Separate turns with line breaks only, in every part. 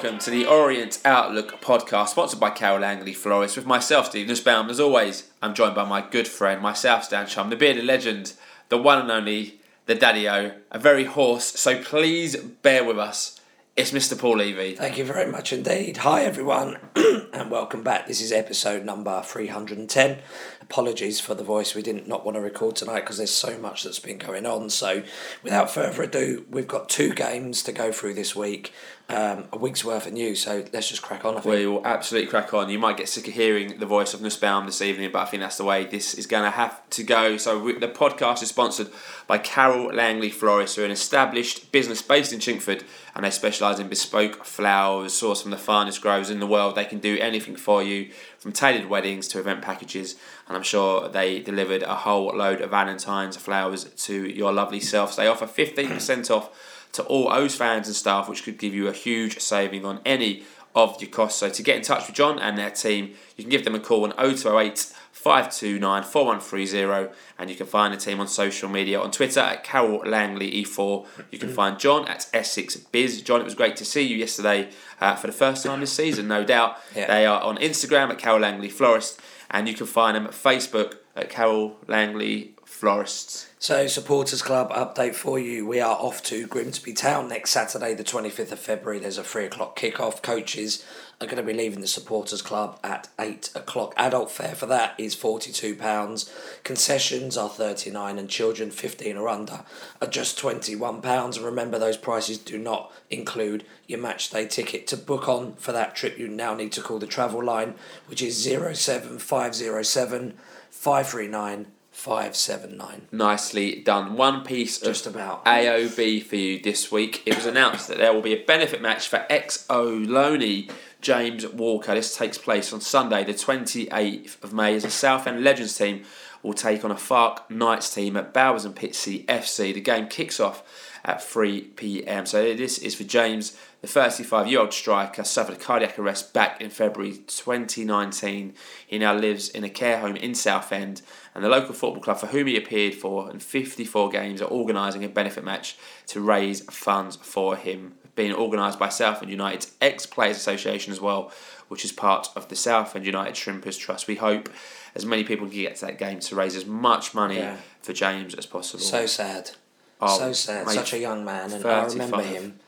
welcome to the Orient Outlook podcast, sponsored by Carol Langley Florist, with myself, Steve Nussbaum. As always, I'm joined by my good friend, my South Stand chum, the bearded legend, the one and only, the Daddy O, a very hoarse, so please bear with us. It's Mr. Paul Levy.
Thank you very much indeed. Hi, everyone, and welcome back. This is episode number 310. Apologies for the voice. We didn't not want to record tonight because there's so much that's been going on. So, without further ado, we've got two games to go through this week, um, a week's worth of news. So, let's just crack on. I think.
We will absolutely crack on. You might get sick of hearing the voice of Nussbaum this evening, but I think that's the way this is going to have to go. So, we, the podcast is sponsored by Carol Langley Florists, who are an established business based in Chingford and they specialise in bespoke flowers sourced from the finest groves in the world. They can do anything for you, from tailored weddings to event packages, and I'm sure they delivered a whole load of Valentine's flowers to your lovely selves. They offer 15% off to all O's fans and staff, which could give you a huge saving on any of your costs. So to get in touch with John and their team, you can give them a call on 0208 529 4130 and you can find the team on social media on Twitter at Carol Langley E4. You can find John at Essex Biz. John, it was great to see you yesterday uh, for the first time this season, no doubt.
Yeah.
They are on Instagram at Carol Langley Florist and you can find them at Facebook at Carol Langley Florists.
So, Supporters Club update for you. We are off to Grimsby Town next Saturday, the 25th of February. There's a three o'clock kick-off. Coaches are going to be leaving the Supporters Club at eight o'clock. Adult fare for that is £42. Concessions are 39 and children 15 or under are just £21. And remember, those prices do not include your match day ticket. To book on for that trip, you now need to call the travel line, which is 07507 539 579.
Nicely done. One piece
Just about.
AOB for you this week. It was announced that there will be a benefit match for ex Loney James Walker. This takes place on Sunday, the 28th of May, as the Southend Legends team will take on a Fark Knights team at Bowers and Pitsea FC. The game kicks off at 3 pm. So this is for James, the 35 year old striker, suffered a cardiac arrest back in February 2019. He now lives in a care home in Southend, and the local football club for whom he appeared for in 54 games are organising a benefit match to raise funds for him. Being organised by Southend United's ex Players Association as well, which is part of the Southend United Shrimpers Trust. We hope as many people can get to that game to raise as much money
Yeah.
for James as possible.
So sad.
Oh,
so sad. Such a young man. And I remember
35.
him.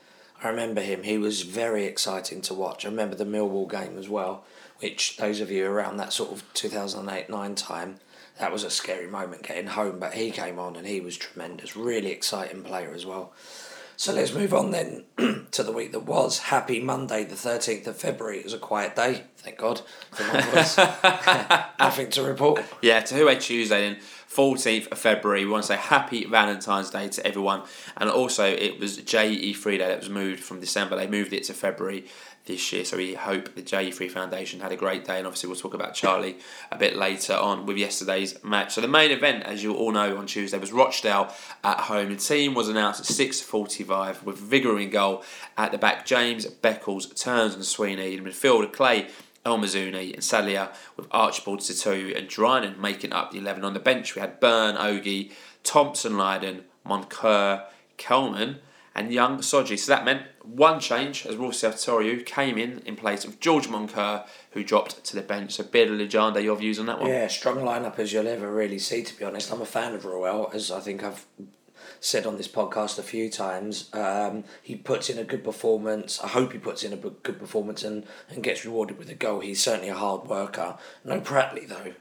I remember him. He was very exciting to watch. I remember the Millwall game as well, which those of you around that sort of 2008 9 time, that was a scary moment getting home. But he came on and he was tremendous. Really exciting player as well. So let's move on then to the week that was. Happy Monday, the 13th of February. It was a quiet day, thank God. For my voice. Nothing to report.
Yeah, to Huawei Tuesday then, 14th of February. We want to say happy Valentine's Day to everyone. And also, it was JE3 Day that was moved from December. They moved it to February this year. So we hope the JE3 Foundation had a great day. And obviously, we'll talk about Charlie a bit later on with yesterday's match. So the main event, as you all know, on Tuesday was Rochdale at home. The team was announced at 6.45 with Vigouroux in goal at the back. James, Beckles, Turns and Sweeney. In midfield, Clay, El Mizouni and Salia with Archibald Situ and Drinan making up the 11. On the bench, we had Byrne, Ogie, Thompson, Lydon, Moncur, Kelman, and Young Soji. So that meant one change as Ruel Sotiriou came in in place of George Moncur, who dropped to the bench. So, Beard Legenda, your views on that one?
Yeah, strong lineup as you'll ever really see. To be honest, I'm a fan of Ruel, as I think I've said on this podcast a few times. Um, he puts in a good performance. I hope he puts in a good performance and, and gets rewarded with a goal. He's certainly a hard worker. No Pratley though.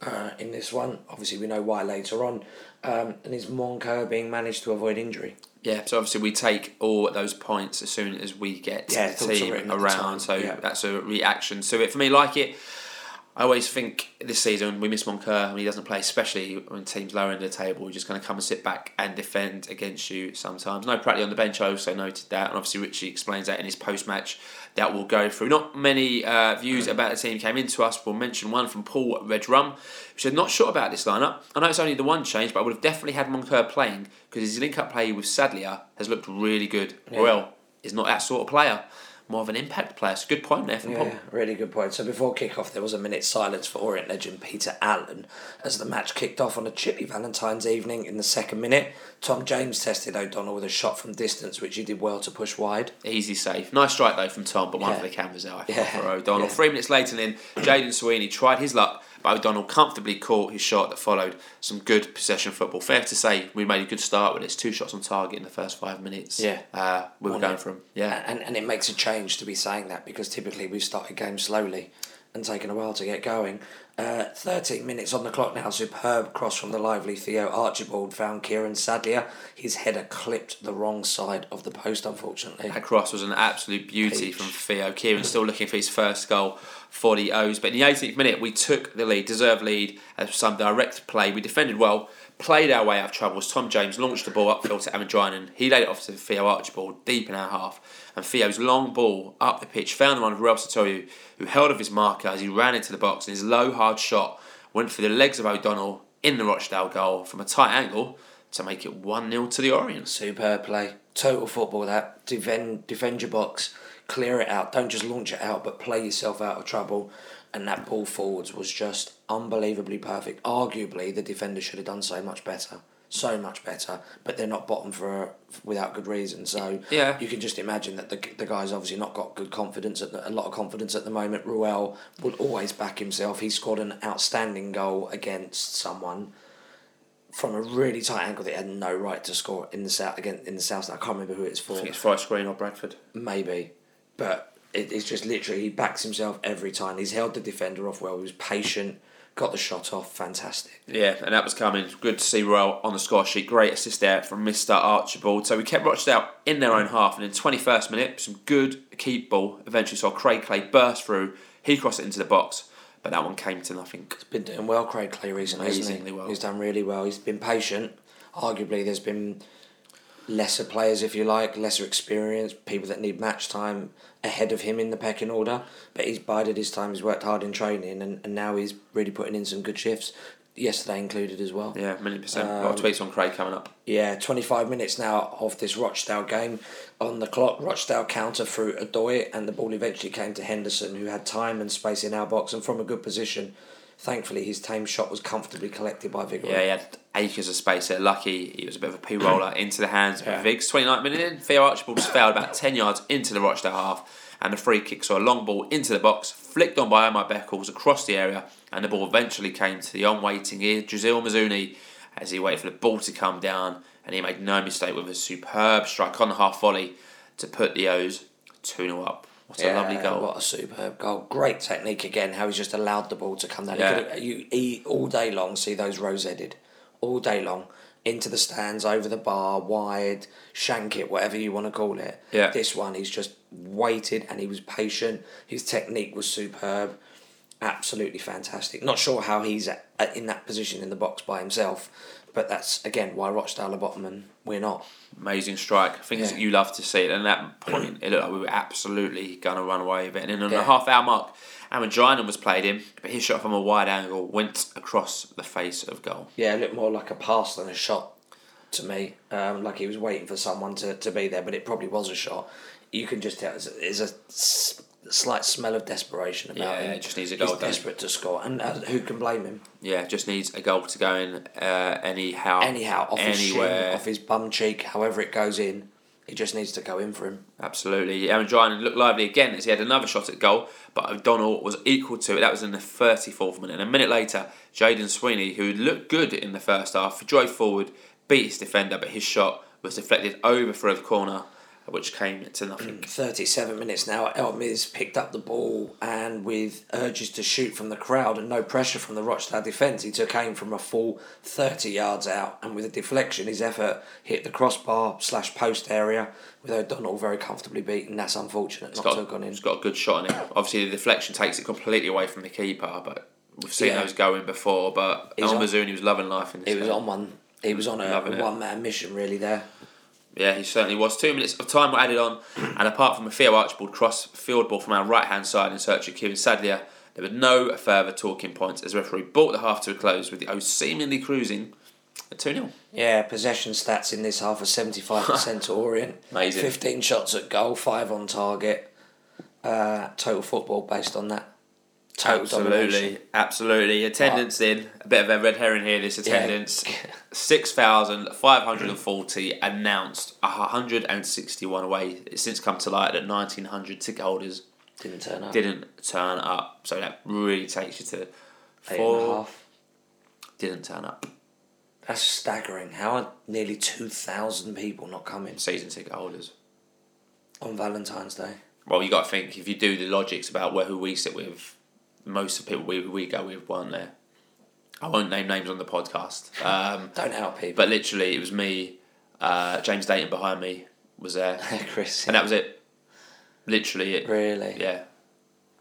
Uh, in this one, obviously we know why later on, um, and is Moncur being managed to avoid injury?
Yeah, so obviously we take all those points as soon as we get
Yeah,
the team
at the
around. So
yeah.
that's a reaction to it. For me, like it, I always think this season we miss Moncur when he doesn't play, especially when teams lower in the table. He's just going to come and sit back and defend against you sometimes. No Pratley on the bench. I also noted that, and obviously Richie explains that in his post match. That we'll go through. Not many uh, views about the team came into us. We'll mention one from Paul Redrum, who said, Not sure about this lineup. I know it's only the one change, but I would have definitely had Moncur playing because his link up play with Sadlier has looked really good.
Yeah.
Well, is not that sort of player. More of an impact player. It's a good point there from Paul.
Yeah, really good point. So before kick-off, there was a minute's silence for Orient legend Peter Allen as the match kicked off on a chilly Valentine's evening. In the second minute, Tom James tested O'Donnell with a shot from distance, which he did well to push wide.
Easy save. Nice strike though from Tom, but one
Yeah.
for the canvas out
Yeah.
for O'Donnell.
Yeah.
Three minutes later then, Jayden Sweeney tried his luck, but O'Donnell comfortably caught his shot that followed some good possession football. Fair to say, we made a good start with this. Two shots on target in the first five minutes.
Yeah.
Uh, we were going for 'em. Yeah.
And, and it makes a change to be saying that because typically we've started games slowly and taken a while to get going. Uh, 13 minutes on the clock now. Superb cross from the lively Theo Archibald found Kieran Sadlier. His header clipped the wrong side of the post, unfortunately.
That cross was an absolute beauty
Peach.
from Theo. Kieran still looking for his first goal for the O's. But in the 18th minute, we took the lead, deserved lead, as some direct play. We defended well, played our way out of trouble as Tom James launched the ball upfield to Aaron Drinan. He laid it off to Theo Archibald deep in our half. And Theo's long ball up the pitch found the one of Ruel Sotiriou, who held off his marker as he ran into the box. And his low, hard shot went for the legs of O'Donnell in the Rochdale goal from a tight angle to make it 1 0 to the Orient.
Superb play. Total football that. Defend defend your box, clear it out. Don't just launch it out, but play yourself out of trouble. And that ball forwards was just unbelievably perfect. Arguably, the defender should have done so much better. So much better, but they're not bottom for without good reason. So
Yeah.
you can just imagine that the the guy's obviously not got good confidence at the, a lot of confidence at the moment. Ruel will always back himself. He scored an outstanding goal against someone from a really tight angle that he had no right to score in the south again in the south. I can't remember who it's for.
I think it's Forest Green or Bradford.
Maybe, but it, it's just literally he backs himself every time. He's held the defender off well. He was patient, got the shot off. Fantastic.
Yeah, and that was coming. Good to see Ruel on the score sheet. Great assist there from Mr. Archibald. So we kept Rochdale in their own half, and in 21st minute, some good keep ball. Eventually saw Craig Clay burst through. He crossed it into the box, but that one came to nothing.
Been doing well, Craig Clay recently. hasn't he?
Amazingly well.
He's done really well. He's been patient. Arguably, there's been lesser players, if you like, lesser experience, people that need match time ahead of him in the pecking order. But he's bided his time. He's worked hard in training, and, and now he's really putting in some good shifts. Yesterday included as well.
Yeah, million percent. a lot of um, tweets on Craig coming up.
Yeah, 25 minutes now of this Rochdale game on the clock. Rochdale counter through Adoy, and the ball eventually came to Henderson, who had time and space in our box and from a good position. Thankfully, his tame shot was comfortably collected by Vigor.
Yeah, he had acres of space there. Lucky he was a bit of a poo roller into the hands of
Yeah.
Viggs. 29 minute in, Theo Archibald just failed about 10 yards into the Rochdale half, and the free kick saw a long ball into the box, flicked on by Omar Beckles across the area, and the ball eventually came to the on waiting ear, Jazil Mizuni, as he waited for the ball to come down, and he made no mistake with a superb strike on the half volley to put the O's 2 0 up. What a lovely goal.
What a superb goal. Great technique again, how he's just allowed the ball to come down.
Yeah.
You, eat all day long, see those rose headed. All day long. Into the stands, over the bar, wide, shank it, whatever you want to call it.
Yeah.
This one, he's just waited and he was patient. His technique was superb. Absolutely fantastic. Not sure how he's at, at, in that position in the box by himself, but that's, again, why Rochdale are bottom and we're not.
amazing strike. Things
Yeah.
you love to see. And at that point, it looked like we were absolutely going to run away with it. And then on
Yeah.
the half hour mark, Aaron Drinan was played in, but his shot from a wide angle went across the face of goal.
Yeah, it looked more like a pass than a shot to me. Um, like he was waiting for someone to, to be there, but it probably was a shot. You can just tell it's a, there's a slight smell of desperation about
Yeah,
him.
just needs a goal, don't
desperate to score, and uh, who can blame him?
Yeah, just needs a goal to go in uh, anyhow.
Anyhow, off his
anywhere.
shin, off his bum cheek, however it goes in, it just needs to go in for him.
Absolutely. Aaron Drinan looked lively again as he had another shot at goal, but O'Donnell was equal to it. That was in the 34th minute. And a minute later, Jayden Sweeney, who looked good in the first half, drove forward, beat his defender, but his shot was deflected over for the corner, which came to nothing.
Mm, 37 minutes now, Elmiz picked up the ball and with urges to shoot from the crowd and no pressure from the Rochdale defence, he took aim from a full 30 yards out and with a deflection, his effort hit the crossbar slash post area with O'Donnell very comfortably beaten. That's unfortunate not
got,
to have gone in.
It's got a good shot in it. Obviously, the deflection takes it completely away from the keeper, but we've seen
Yeah.
those go in before. But
He's
El Mizouni was loving life in this
He was on one. He was on a,
it.
one man mission really there.
Yeah, he certainly was. Two minutes of time were added on, and apart from a Theo Archibald cross field ball from our right hand side in search of Kieran Sadlier, there were no further talking points as the referee brought the half to a close with the O seemingly cruising at 2 0.
Yeah, possession stats in this half are 75% to Orient.
Amazing.
15 shots at goal, 5 on target. uh, total football based on that. Total
Absolutely,
domination.
absolutely. Attendance in a bit of a red herring here. This attendance six thousand five hundred and forty announced, hundred and sixty one away. It's since come to light that nineteen hundred ticket holders
Didn't turn up.
didn't turn up. So that really takes you to
Eight and a
four
half.
didn't turn up.
That's staggering. How are nearly 2,000 people not coming
Season ticket holders.
on Valentine's Day?
Well, you got to think if you do the logics about where who we sit with, most of the people we we go with weren't there. I won't name names on the podcast. Um,
Don't help people.
But literally, it was me, uh, James Dayton behind me was there,
Chris.
and that was it. Literally it.
Really?
Yeah.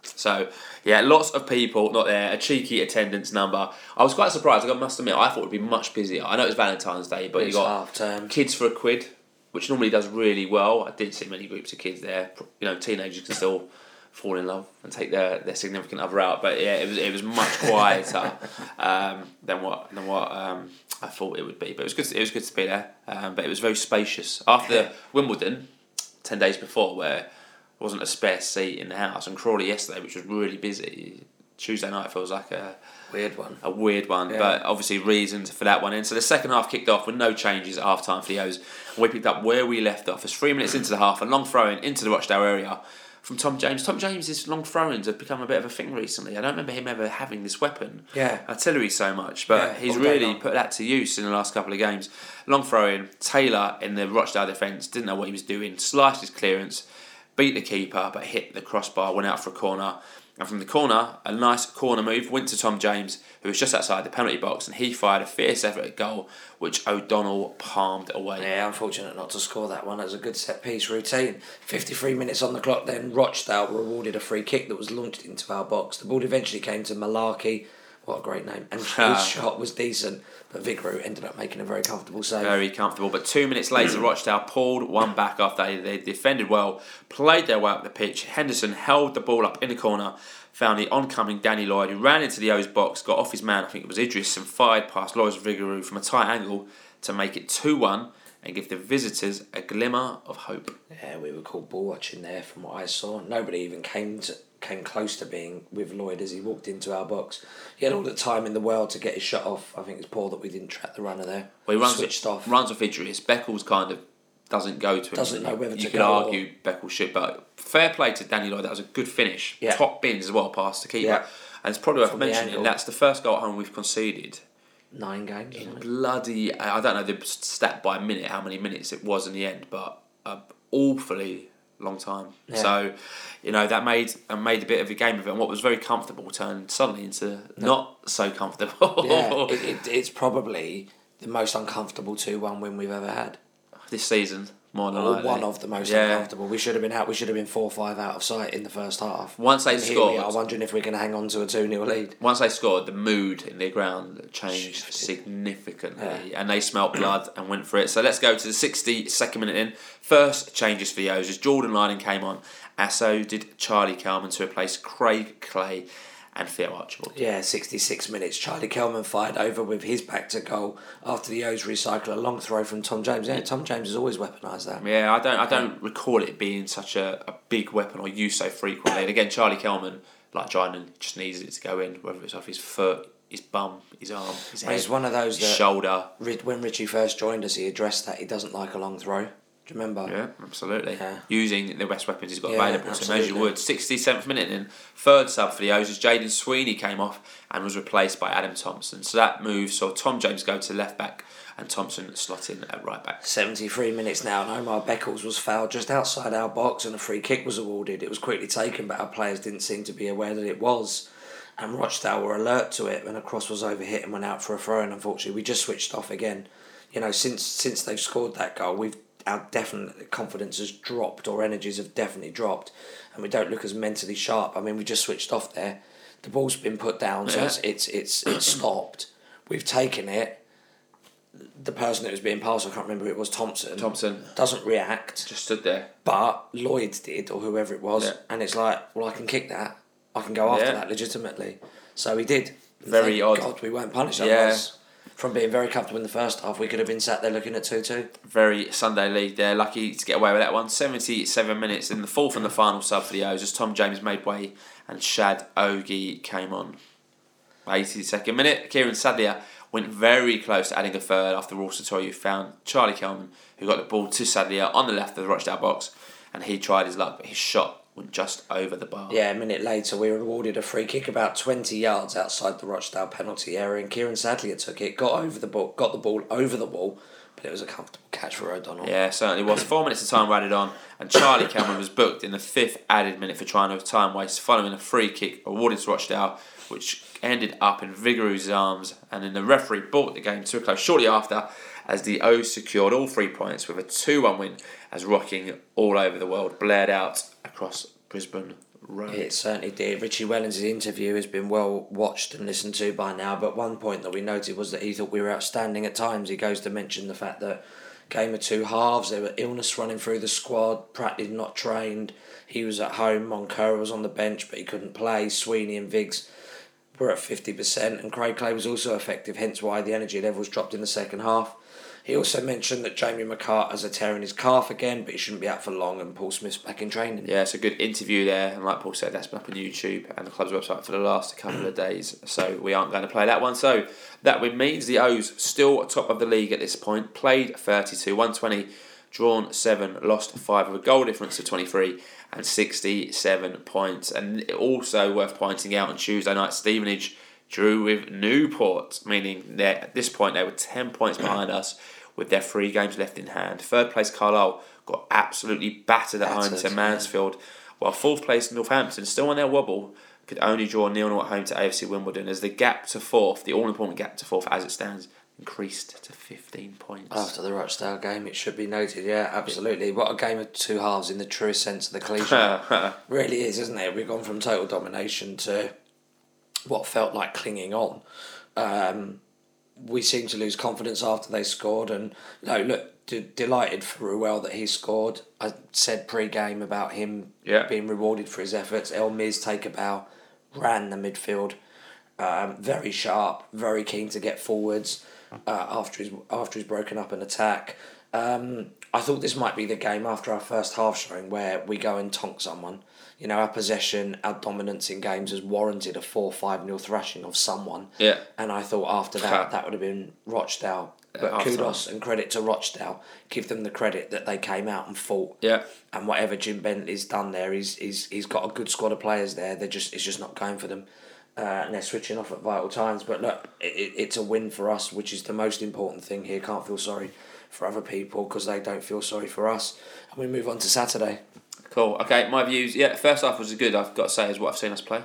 So yeah, lots of people not there. A cheeky attendance number. I was quite surprised. I must admit, I thought it would be much busier. I know it was Valentine's Day, but you got
half term.
kids for a quid, which normally does really well. I didn't see many groups of kids there. You know, teenagers can still fall in love and take their, their significant other out. But yeah, it was it was much quieter um, than what than what um, I thought it would be. But it was good. To, it was good to be there. Um, but it was very spacious after Wimbledon, ten days before, where there wasn't a spare seat in the house, and Crawley yesterday, which was really busy. Tuesday night feels like a
Weird one.
a weird one,
Yeah.
but obviously reasons for that one. And so the second half kicked off with no changes at half time for the O's. And we picked up where we left off. As three minutes into the half, a long throw in into the Rochdale area from Tom James. Tom James's long throw ins have become a bit of a thing recently. I don't remember him ever having this weapon,
Yeah.
artillery, so much, but
Yeah,
he's really put that to use in the last couple of games. Long throw in. Taylor in the Rochdale defence didn't know what he was doing, sliced his clearance, beat the keeper, but hit the crossbar, went out for a corner. And from the corner, a nice corner move went to Tom James, who was just outside the penalty box, and he fired a fierce effort at goal, which O'Donnell palmed away.
Yeah, unfortunate not to score that one. It was a good set piece routine. 53 minutes on the clock, then Rochdale rewarded a free kick that was launched into our box. The ball eventually came to Malarkey. What a great name. And his shot was decent, but Vigouroux ended up making a very comfortable save.
Very comfortable. But two minutes later, Rochdale pulled one back after they, they defended well, played their way up the pitch. Henderson held the ball up in the corner, found the oncoming Danny Lloyd, who ran into the O's box, got off his man, I think it was Idris, and fired past Lawrence Vigouroux from a tight angle to make it 2 1 and give the visitors a glimmer of hope.
Yeah, we were called ball watching there from what I saw. Nobody even came to came close to being with Lloyd as he walked into our box. He had all the time in the world to get his shot off. I think it's poor that we didn't track the runner there.
Well, he runs
switched off.
Runs off Idris. Beckles kind of doesn't go to him.
Doesn't know whether
you
to
could
go or-
argue Beckles should, but fair play to Danny Lloyd. That was a good finish.
Yeah.
Top bins as well, past the keeper.
Yeah.
And it's probably worth
From
mentioning that's the first goal at home we've conceded.
Nine games.
In bloody, I don't know the stat by minute how many minutes it was in the end, but a awfully long time.
Yeah.
So, you know that made uh, made a bit of a game of it, and what was very comfortable turned suddenly into not so comfortable.
Yeah, it, it, it's probably the most uncomfortable 2 1 win we've ever had.
this season, more than
Or
likely.
one of the most
Yeah.
uncomfortable. We should have been out. We should have been 4 5 out of sight in the first half.
Once they
And we are
scored,
wondering if we can hang on to a 2 0 lead.
once they scored, the mood in the ground changed
Shifted.
significantly, and they smelt blood and went for it. So let's go to the 62nd minute in. First changes for the O's as Jordan Lyden came on, and so did Charlie Kelman to replace Craig Clay and Theo Archibald.
Yeah, 66 minutes. Charlie Kelman fired over with his back to goal after the O's recycle a long throw from Tom James. Yeah, Tom James has always weaponised that.
Yeah, I don't, I don't recall it being such a, a big weapon or used so frequently. And again, Charlie Kelman, like Jordan, just needs it to go in, whether it's off his foot, his bum, his arm, his head,
He's one of those
his
that
shoulder.
When Richie first joined us, he addressed that he doesn't like a long throw. Do you remember?
Yeah, absolutely.
Yeah.
Using the best weapons he's got
Yeah,
available. So as you
absolutely.
would. 67th minute in. Third sub for the O's as Jayden Sweeney came off and was replaced by Adam Thompson. So that move saw Tom James go to left back and Thompson slot in at right back.
73 minutes now, and Omar Beckles was fouled just outside our box, and a free kick was awarded. It was quickly taken, but our players didn't seem to be aware that it was. And Rochdale were alert to it when a cross was overhit and went out for a throw. And unfortunately, we just switched off again. You know, since since they've scored that goal, we've our definite confidence has dropped, or energies have definitely dropped, and we don't look as mentally sharp. I mean, we just switched off there. The ball's been put down, so
Yeah.
it's it's it's, it's stopped. We've taken it the person that was being passed, I can't remember who it was, Thompson.
Thompson
doesn't react,
just stood there.
but Lloyd did, or whoever it was,
Yeah.
and it's like, well, I can kick that. I can go after
Yeah.
that legitimately. So he did.
Very
thank
odd.
God we weren't punished.
Yeah.
Otherwise, from being very comfortable in the first half, we could have been sat there looking at 2 2.
Very Sunday league there. Lucky to get away with that one. 77 minutes in the fourth and the final sub for the O's as Tom James made way and Shad Ogie came on. 82nd minute, Kieran Sadlier went very close to adding a third after Ruel Sotiriou found Charlie Kelman, who got the ball to Sadlier on the left of the Rochdale box, and he tried his luck, but his shot just over the bar.
Yeah, a minute later, we were awarded a free kick about 20 yards outside the Rochdale penalty area, and Kieran Sadlier took it, got over the ball, got the ball over the wall, but it was a comfortable catch for O'Donnell.
Yeah, certainly was. Four minutes of time added on, and Charlie Cameron was booked in the fifth added minute for trying to time waste following a free kick awarded to Rochdale, which ended up in Vigouroux's arms, and then the referee brought the game to a close shortly after as the O's secured all three points with a 2 1 win as rocking all over the world blared out across Brisbane Road.
It certainly did. Richie Wellens' interview has been well watched and listened to by now, but one point that we noted was that he thought we were outstanding at times. He goes to mention the fact that game of two halves, there were illness running through the squad, Pratt did not trained, he was at home, Moncur was on the bench but he couldn't play, Sweeney and Viggs were at 50%, and Craig Clay was also effective, hence why the energy levels dropped in the second half. He also mentioned that Jamie McCart has a tear in his calf again, but he shouldn't be out for long, and Paul Smith's back in training.
Yeah, it's a good interview there, and like Paul said, that's been up on YouTube and the club's website for the last couple of days. So we aren't going to play that one. So that means the O's still top of the league at this point. Played thirty two, one twenty, drawn seven, lost five with a goal difference of twenty three and sixty seven points. And also worth pointing out on Tuesday night, Stevenage drew with Newport, meaning that at this point they were 10 points behind us with their three games left in hand. Third place Carlisle got absolutely battered at home to Mansfield, yeah. while fourth place Northampton, still on their wobble, could only draw nil nil at home to AFC Wimbledon as the gap to fourth, the all important gap to fourth as it stands, increased to 15 points.
After the Rochdale game, it should be noted, yeah, absolutely. What a game of two halves in the truest sense of the cliche. really is, isn't it? We've gone from total domination to what felt like clinging on. Um, we seemed to lose confidence after they scored, and no, look, d- delighted for Ruel that he scored. I said pre-game about him
yeah.
being rewarded for his efforts. El Miz take a bow, ran the midfield, um, very sharp, very keen to get forwards uh, after his after he's broken up an attack. Um, I thought this might be the game after our first half showing where we go and tonk someone you know, our possession, our dominance in games has warranted a 4 5 nil thrashing of someone.
Yeah.
And I thought after that, that would have been Rochdale. But kudos and credit to Rochdale. Give them the credit that they came out and fought.
Yeah.
And whatever Jim Bentley's done there, he's, he's, he's got a good squad of players there. They're just It's just not going for them. Uh, and they're switching off at vital times. But look, it, it's a win for us, which is the most important thing here. Can't feel sorry for other people because they don't feel sorry for us. And we move on to Saturday.
Cool. Okay, my views. Yeah, first half was as good. I've got to say, is what I've seen us play.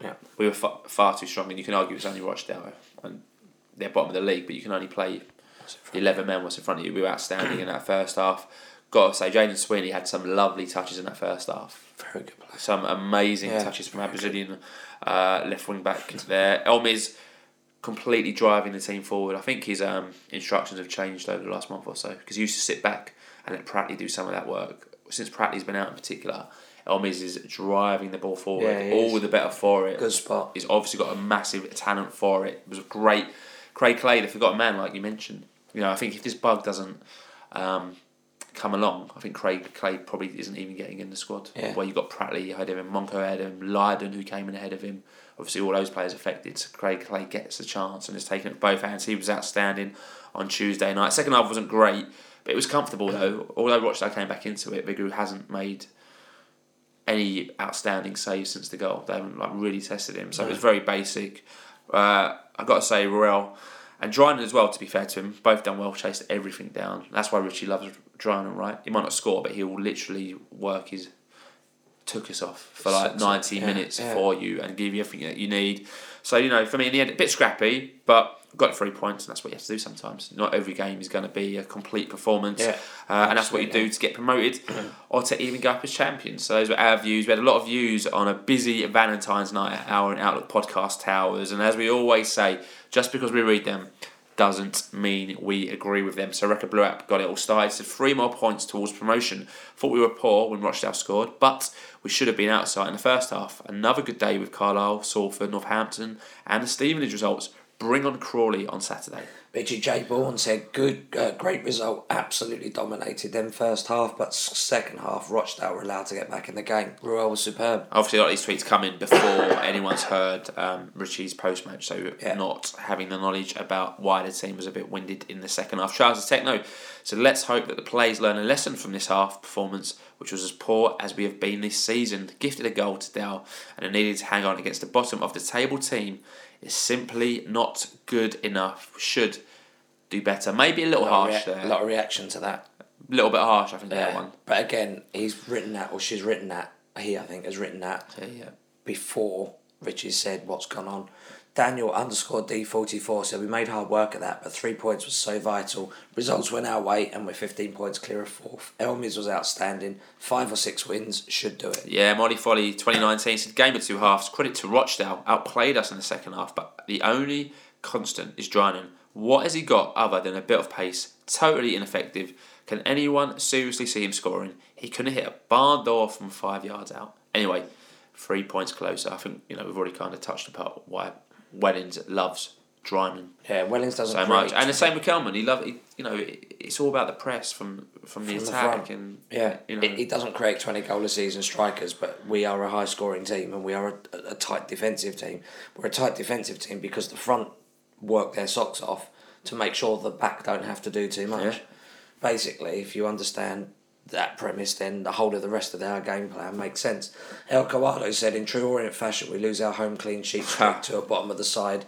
Yeah.
We were far, far too strong, and you can argue it's only Rochdale and they're bottom of the league, but you can only play the eleven men was in front of you. We were outstanding in that first half. Got to say, Jayden Sweeney had some lovely touches in that first half.
Very good play.
Some amazing yeah. touches from our Brazilian uh, left wing back there. El Miz completely driving the team forward. I think his um, instructions have changed over the last month or so because he used to sit back and let Pratley do some of that work since Pratley's been out in particular, El Miz is driving the ball forward, yeah, all the better for it.
Good spot.
He's obviously got a massive talent for it. It was a great, Craig Clay, the forgotten man, like you mentioned. You know, I think if this bug doesn't um, come along, I think Craig Clay probably isn't even getting in the squad.
Yeah.
Where you got Pratley ahead of him, Monco of him, Lydon who came in ahead of him. Obviously, all those players affected. So Craig Clay gets the chance and is taking it both hands. He was outstanding on Tuesday night. Second half wasn't great. But it was comfortable though. Although Rochdale came back into it, Vigouroux hasn't made any outstanding saves since the goal. They haven't like really tested him, so it was very basic. Uh, I've got to say, Ruel and Drinan as well. To be fair to him, both done well, chased everything down. That's why Richie loves Drinan, right? He might not score, but he will literally work his took us off for like 90 yeah, minutes yeah. for you and give you everything that you need. So, you know, for me in the end, a bit scrappy, but got three points, and that's what you have to do sometimes. Not every game is going to be a complete performance,
yeah,
uh, and that's what you do to get promoted or to even go up as champions. So those were our views. We had a lot of views on a busy Valentine's night at our Outlook Podcast Towers, and as we always say, just because we read them doesn't mean we agree with them. So Record Blue App got it all started. So three more points towards promotion. Thought we were poor when Rochdale scored, but we should have been outside in the first half. Another good day with Carlisle, Salford, Northampton, and the Stevenage results bring on Crawley on Saturday.
Richie J. Bourne said, "Good, uh, great result. Absolutely dominated them first half, but second half, Rochdale were allowed to get back in the game. Ruel was superb.
Obviously, a lot of these tweets come in before anyone's heard um, Richie's post match, so
Yeah.
not having the knowledge about why the team was a bit winded in the second half. Charles Techno. So let's hope that the players learn a lesson from this half performance, which was as poor as we have been this season. Gifted a goal to Dale and are needed to hang on against the bottom of the table team is simply not good enough. Should do better. Maybe a little
A
harsh
rea-
there.
A lot of reaction to that.
A little bit harsh, I think, that
Yeah.
one.
But again, he's written that, or she's written that. He, I think, has written that
Yeah, yeah.
before Richie said what's gone on. Daniel underscore D44 said, We made hard work of that, but three points was so vital. Results went our way, and we're 15 points clear of fourth. Elmis was outstanding. Five or six wins should do it.
Yeah, Molly Folly 2019 said game of two halves. Credit to Rochdale, outplayed us in the second half, but the only constant is Drinan. What has he got other than a bit of pace? Totally ineffective. Can anyone seriously see him scoring? He couldn't hit a barn door from five yards out. Anyway, three points closer. I think you know we've already kind of touched upon why Weddings loves Drinan.
Yeah, Wellens doesn't
so much, and the same with Kelman. He love, he, you know, it, it's all about the press from from the
From
attack
front.
and
Yeah,
you know,
he, doesn't create 20 goal a season strikers, but we are a high scoring team and we are a, a tight defensive team. We're a tight defensive team because the front work their socks off to make sure the back don't have to do too much.
Yeah.
Basically, if you understand that premise, then the whole of the rest of our game plan makes sense. El Coado said, in true Orient fashion, we lose our home clean sheet to a bottom of the side,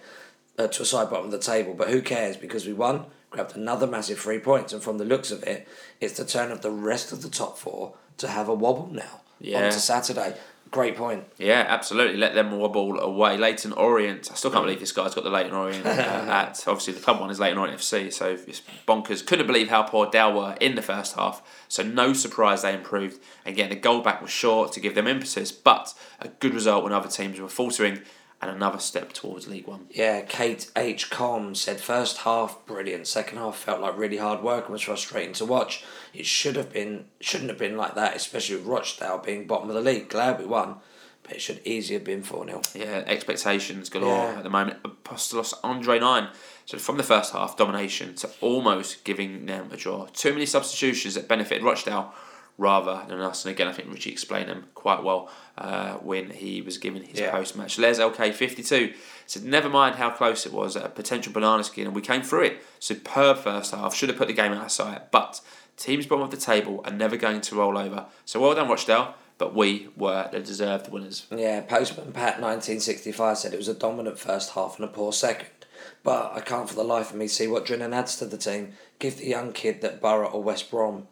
uh, to a side bottom of the table. But who cares? Because we won, grabbed another massive three points, and from the looks of it, it's the turn of the rest of the top four to have a wobble now.
Yeah.
On to Saturday. Great point.
Yeah, absolutely. Let them wobble away. Leighton Orient. I still can't believe this guy's got the Leighton Orient uh, at. Obviously, the club one is Leighton Orient FC, so it's bonkers. Couldn't believe how poor Dale were in the first half, so no surprise they improved. And getting the goal back was short to give them impetus, but a good result when other teams were faltering and another step towards League One.
Yeah, Kate H. Com said first half brilliant, second half felt like really hard work and was frustrating to watch. It should have been shouldn't have been like that, especially with Rochdale being bottom of the league. Glad we won, but it should easily have been four 0
Yeah, expectations galore
Yeah.
at the moment. Apostolos Andre 9. So from the first half, domination to almost giving them a draw. Too many substitutions that benefited Rochdale rather than us. And again, I think Richie explained them quite well uh, when he was given his
Yeah.
post match. Les LK52 said, Never mind how close it was a potential banana skin, and we came through it. Superb first half. Should have put the game out of sight. But teams bottom of the table are never going to roll over. So well done, Rochdale. But we were the deserved winners.
Yeah, Postman Pat nineteen sixty five said it was a dominant first half and a poor second. But I can't for the life of me see what Drinan adds to the team. Give the young kid that Borough or West Brom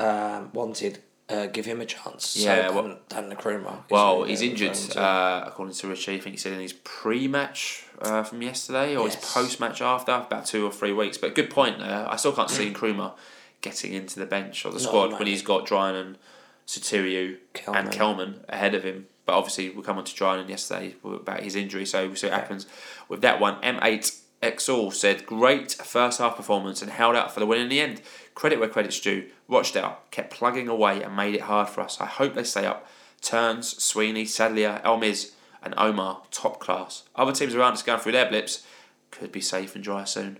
um, wanted, uh, give him a chance.
Yeah,
so,
well-
Dan, Nkrumah
Well, he's injured, uh, according to Richie. I think he said in his pre-match uh, from yesterday or his post-match after, about two or three weeks. But good point there. I still can't see Nkrumah getting into the bench or the
Not
squad when he's got Drinan and Sotiriou and
Kelman.
Kelman ahead of him. But obviously, we'll come on to Drinan yesterday about his injury, so we'll see what happens with that one. M8 Exall said, Great first half performance and held out for the win in the end. Credit where credit's due. Rochdale kept plugging away and made it hard for us. I hope they stay up. Turns, Sweeney, Sadlier, Elmiz, and Omar, top class. Other teams around us going through their blips could be safe and dry soon.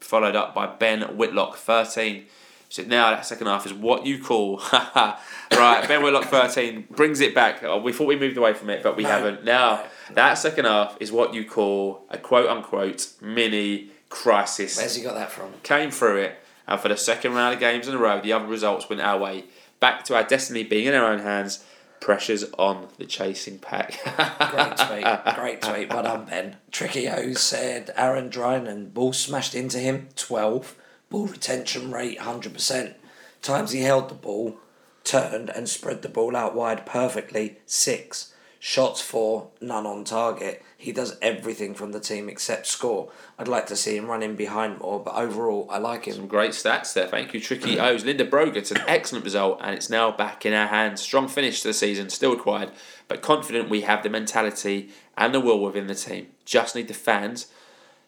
Followed up by Ben Whitlock, 13. So now that second half is what you call right. Ben Whitlock, 13 brings it back. We thought we moved away from it, but we
No.
haven't. Now
No.
That second half is what you call a quote unquote mini crisis
Where's he got that from?
came through it, and for the second round of games in a row, the other results went our way. Back to our destiny being in our own hands. Pressures on the chasing pack.
Great tweet. Great tweet. Well done, Ben. Tricky O said Aaron Drinan, ball smashed into him, 12. Ball retention rate, 100%. Times he held the ball, turned and spread the ball out wide perfectly, 6. Shots, for, None on target. He does everything from the team except score. I'd like to see him run in behind more, but overall, I like him.
Some great stats there. Thank you, Tricky O's. Linda Brogan, an excellent result, and it's now back in our hands. Strong finish to the season, still required, but confident we have the mentality and the will within the team. Just need the fans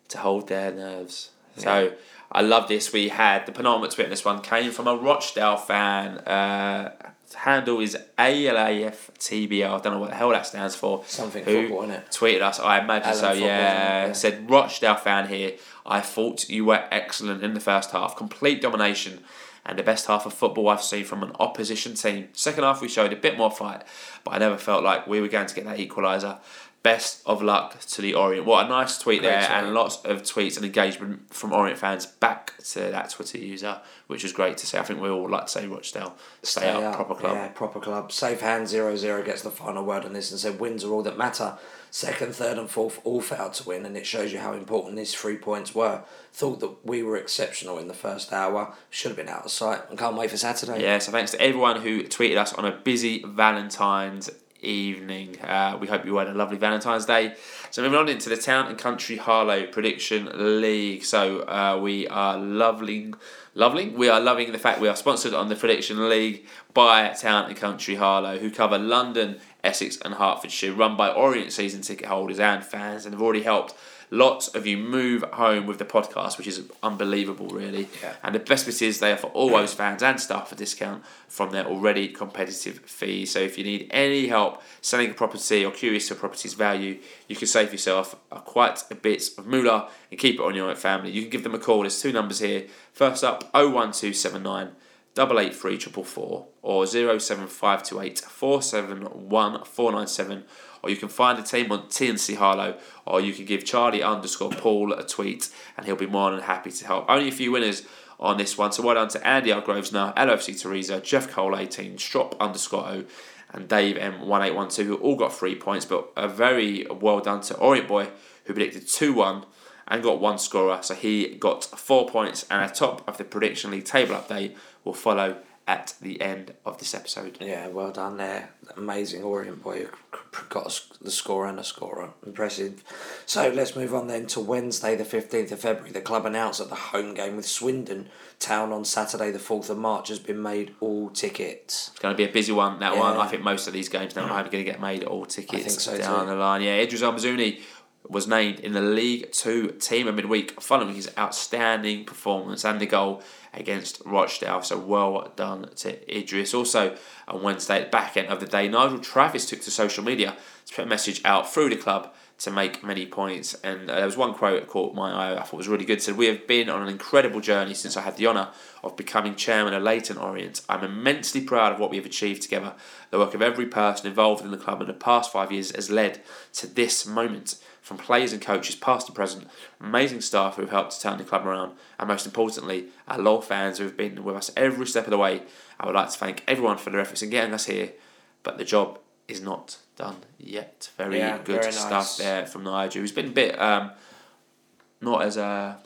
to hold their nerves. So I love this. We had the penultimate tweet in this one came from a Rochdale fan. Uh, handle is ALAFTBL. I don't know what the hell that stands for.
Something
Who
football, innit?
Tweeted us, I imagine
Alan
so,
football,
yeah.
Yeah.
Said, Rochdale fan here. I thought you were excellent in the first half. Complete domination and the best half of football I've seen from an opposition team. Second half, we showed a bit more fight, but I never felt like we were going to get that equaliser. Best of luck to the Orient. What a nice tweet
Great
there, and lots of tweets and engagement from Orient fans back to that Twitter user, which was great to see. I think we all like to say Rochdale, stay, up, proper club.
Yeah, proper club. Safe hand 0 0 gets the final word on this and said wins are all that matter. Second, third, and fourth all failed to win, and it shows you how important these three points were. Thought that we were exceptional in the first hour. Should have been out of sight, and can't wait for Saturday.
Yeah, so thanks to everyone who tweeted us on a busy Valentine's evening. Uh, we hope you had a lovely Valentine's Day. So moving on into the Town and Country Harlow Prediction League. So uh, we are loving, loving. We are loving the fact we are sponsored on the Prediction League by Town and Country Harlow, who cover London, Essex, and Hertfordshire, run by Orient season ticket holders and fans, and have already helped. Lots of you move home with the podcast, which is unbelievable, really.
Yeah.
And the best bit is they offer all those fans and staff a discount from their already competitive fees. So if you need any help selling a property or curious to a property's value, you can save yourself a, quite a bit of moolah and keep it on your own family. You can give them a call. There's two numbers here. First up, 01279 883 444 or 07528 471 497 or you can find the team on TNC Harlow, or you can give Charlie underscore Paul a tweet, and he'll be more than happy to help. Only a few winners on this one, so well done to Andy R. Grosvenor, LFC Teresa, Jeff Cole 18, Strop underscore O, and Dave M1812, who all got three points, but a very well done to Orient Boy, who predicted 2 1 and got one scorer, so he got four points, and a top of the Prediction League table update will follow at the end of this episode.
Yeah, well done there. Amazing Orient boy who got the score and a scorer. Impressive. So let's move on then to Wednesday, the 15th of February. The club announced that the home game with Swindon Town on Saturday, the 4th of March, has been made all tickets.
It's going to be a busy one, that one. I think most of these games now are going to get made all tickets
I think so
down
too.
the line. Yeah, Idris El Mizouni was named in the League Two team of midweek following his outstanding performance and the goal against Rochdale. So well done to Idris. Also on Wednesday, at the back end of the day, Nigel Travis took to social media to put a message out through the club to make many points. And uh, there was one quote that caught my eye, I thought was really good. Said, We have been on an incredible journey since I had the honour of becoming chairman of Leyton Orient. I'm immensely proud of what we have achieved together. The work of every person involved in the club in the past five years has led to this moment. From players and coaches, past and present, amazing staff who have helped to turn the club around, and most importantly, our loyal fans who have been with us every step of the way. I would like to thank everyone for their efforts in getting us here, but the job is not done yet. Very
Yeah,
good
very
stuff
nice.
there from Nigel, who's been a bit um, not as uh,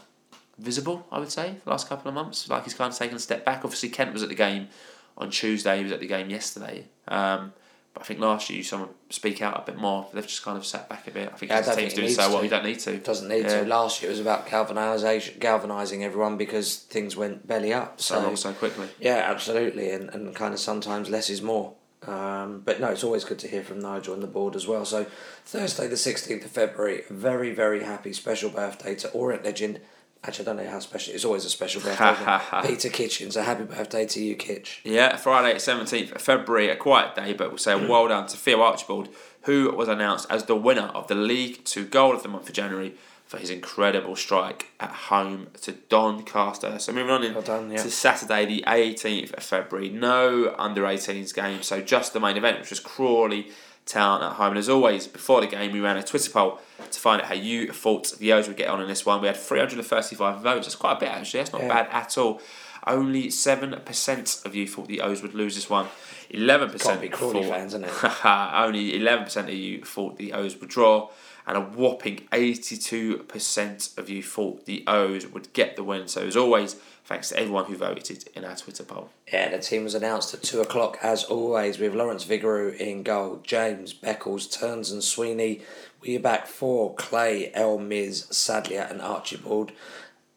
visible, I would say, the last couple of months. Like he's kind of taken a step back. Obviously, Kent was at the game on Tuesday. He was at the game yesterday. Um, but I think last year you saw him speak out a bit more. They've just kind of sat back a bit. I think
Yeah, the
team's doing so well. You don't need to.
Doesn't need
Yeah.
to. Last year it was about galvanisation, galvanising everyone because things went belly up.
So
So
long so quickly.
yeah, absolutely, and, and kind of sometimes less is more. Um, but no, it's always good to hear from Nigel and the board as well. So Thursday the sixteenth of February, very very happy special birthday to Orient legend. Actually, I don't know how special. It's always a special birthday. Peter Kitchen. So happy birthday to you, Kitch.
Yeah, Friday, 17th of February, a quiet day, but we'll say well done to Theo Archibald, who was announced as the winner of the League Two Goal of the Month for January for his incredible strike at home to Doncaster. So moving on in
Well done, yeah.
to Saturday, the 18th of February, no under 18s game, so just the main event, which was Crawley Town at home. And as always, before the game, we ran a Twitter poll to find out how you thought the O's would get on in this one. We had 335 votes. That's quite a bit, actually. That's not
Yeah.
bad at all. Only 7% of you thought the O's would lose this one. 11%
Can't be Crawley
thought-
fans, isn't it?
Only 11% of you thought the O's would draw, and a whopping 82% of you thought the O's would get the win. So, as always, thanks to everyone who voted in our Twitter poll.
Yeah, the team was announced at two o'clock as always with Lawrence Vigouroux in goal, James, Beckles, Turns and Sweeney. We are back four, Clay, El Miz, Sadlier and Archibald.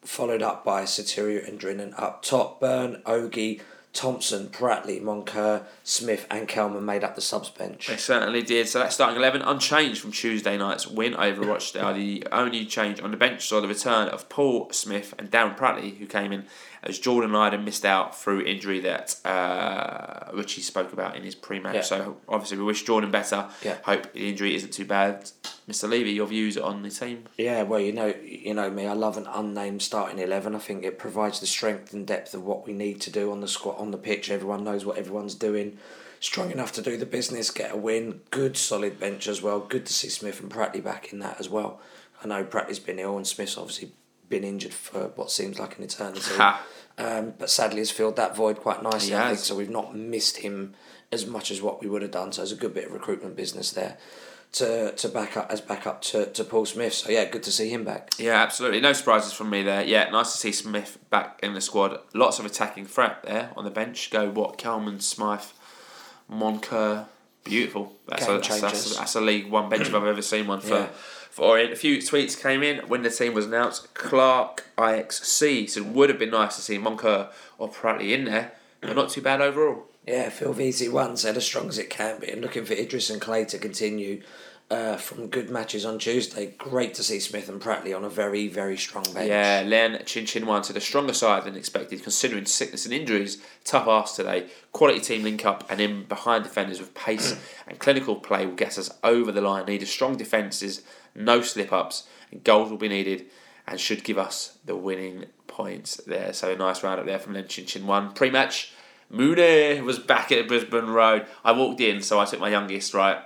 Followed up by Sotiriou and Drinan up top. Byrne, Ogie, Thompson, Pratley, Moncur, Smith and Kelman made up the subs bench.
They certainly did. So, that starting 11 unchanged from Tuesday night's win over Rochdale. the only change on the bench saw the return of Paul Smith and Darren Pratley, who came in as Jordan and Iden missed out through injury that uh, Richie spoke about in his pre-match.
Yeah.
So obviously we wish Jordan better.
Yeah.
Hope the injury isn't too bad. Mr. Levy, your views on the team?
Yeah, well, you know, you know me. I love an unnamed starting eleven. I think it provides the strength and depth of what we need to do on the squat on the pitch. Everyone knows what everyone's doing. Strong enough to do the business, get a win. Good solid bench as well. Good to see Smith and Pratley back in that as well. I know Pratley's been ill and Smith's obviously been injured for what seems like an eternity. Um, but sadly has filled that void quite nicely. I think so. We've not missed him as much as what we would have done. So there's a good bit of recruitment business there to to back up as back up to, to Paul Smyth. So yeah, good to see him back.
Yeah, absolutely. No surprises from me there. Yeah, nice to see Smyth back in the squad. Lots of attacking threat there on the bench. Go what? Kelman, Smyth, Moncur. Beautiful. That's
Game
a, that's, that's, that's a League One bench if I've ever seen one for,
Yeah.
For Orient. A few tweets came in when the team was announced. Clark IXC said, it would have been nice to see Moncur or Pratley in there, but not too bad overall.
Yeah, Phil VZ1 said as strong as it can be and looking for Idris and Clay to continue uh, from good matches on Tuesday. Great to see Smyth and Pratley on a very, very strong bench.
Yeah, Len Chin Chin to the stronger side than expected, considering sickness and injuries. Tough ask today. Quality team link up and in behind defenders with pace and clinical play will get us over the line. Need a strong defences, no slip ups, and goals will be needed and should give us the winning points there. So a nice round up there from Len Chin Chin Wan. Pre match, Mooney was back at Brisbane Road. I walked in, so I took my youngest, right?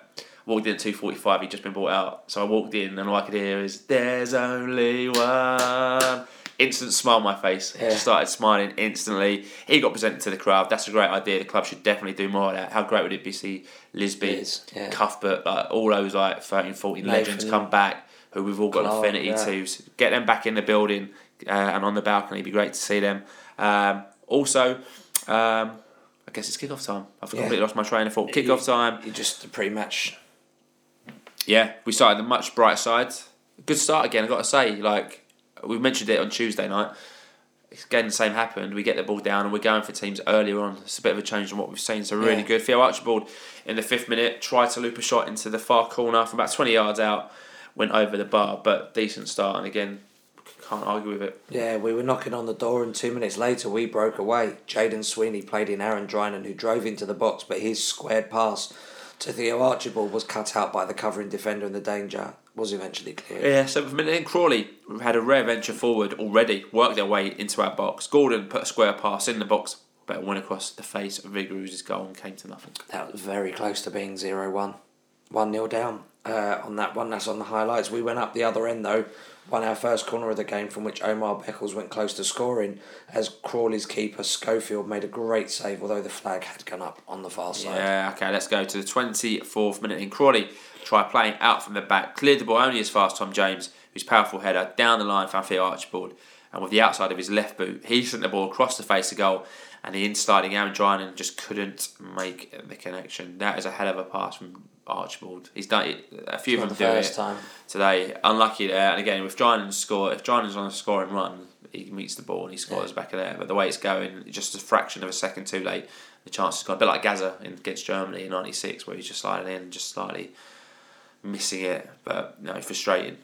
Walked in at 2.45, he'd just been brought out. So I walked in and all I could hear is, There's only one. Instant smile on my face.
Yeah.
Just started smiling instantly. He got presented to the crowd. That's a great idea. The club should definitely do more of that. How great would it be to see Lisby,
Liz, yeah.
Cuthbert, like all those like 13, 14 legends come back who we've all got
Clark,
affinity
yeah.
to. So get them back in the building uh, and on the balcony. It'd be great to see them. Um, also, um, I guess it's kickoff time. I've completely lost my train of thought. Kickoff time.
You just the pre-match.
Yeah, we started the much brighter side. Good start again. I got to say, like we mentioned it on Tuesday night. Again, the same happened. We get the ball down and we're going for teams earlier on. It's a bit of a change from what we've seen. So really
Yeah.
good. Theo Archibald in the fifth minute tried to loop a shot into the far corner from about twenty yards out, went over the bar, but decent start. And again, can't argue with it.
Yeah, we were knocking on the door, and two minutes later we broke away. Jayden Sweeney played in Aaron Drinan, who drove into the box, but his squared pass to Theo Archibald was cut out by the covering defender, and the danger was eventually cleared.
Yeah, seventh minute in Crawley. Had a rare venture forward already, worked their way into our box. Gordon put a square pass in the box, but it went across the face of Vigouroux's goal and came to nothing.
That was very close to being 0 1. 1 0 down uh, on that one. That's on the highlights. We went up the other end though, won our first corner of the game from which Omar Beckles went close to scoring as Crawley's keeper Schofield made a great save, although the flag had gone up on the far side.
Yeah, okay, let's go to the 24th minute in Crawley. Try playing out from the back, cleared the ball only as far as Tom James, whose powerful header down the line found Theo Archibald. And with the outside of his left boot, he sent the ball across the face of goal, and the in-sliding Aaron Drinan just couldn't make the connection. That is a hell of a pass from Archibald. He's done it, a few
Not
of
the
them do it
time.
today. Unlucky there, and again, with Drinan score, if Drinan's on a scoring run, he meets the ball and he scores back of there. But the way it's going, just a fraction of a second too late, the chance has gone. A bit like Gaza against Germany in '96, where he's just sliding in, just slightly missing it. But no, frustrating.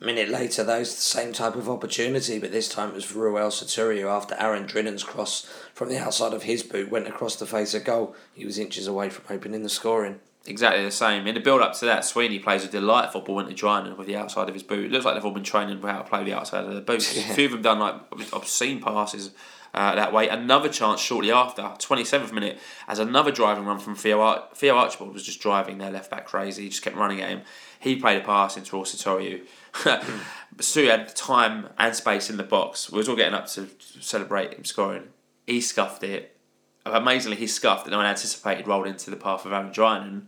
A minute later, though, it's the same type of opportunity, but this time it was Ruel Sotiriou after Aaron Drinan's cross from the outside of his boot went across the face of goal. He was inches away from opening the scoring.
Exactly the same. In the build up to that, Sweeney plays a delightful ball into Drinan with the outside of his boot. It looks like they've all been training how to play the outside of the boot.
Yeah.
A few of them done like obscene passes uh, that way. Another chance shortly after, 27th minute, as another driving run from Theo, Ar- Theo Archibald was just driving their left back crazy. He just kept running at him. He played a pass into Rossitorio. Sue had time and space in the box. We was all getting up to celebrate him scoring. He scuffed it. Amazingly, he scuffed and unanticipated rolled into the path of Aaron Drinan,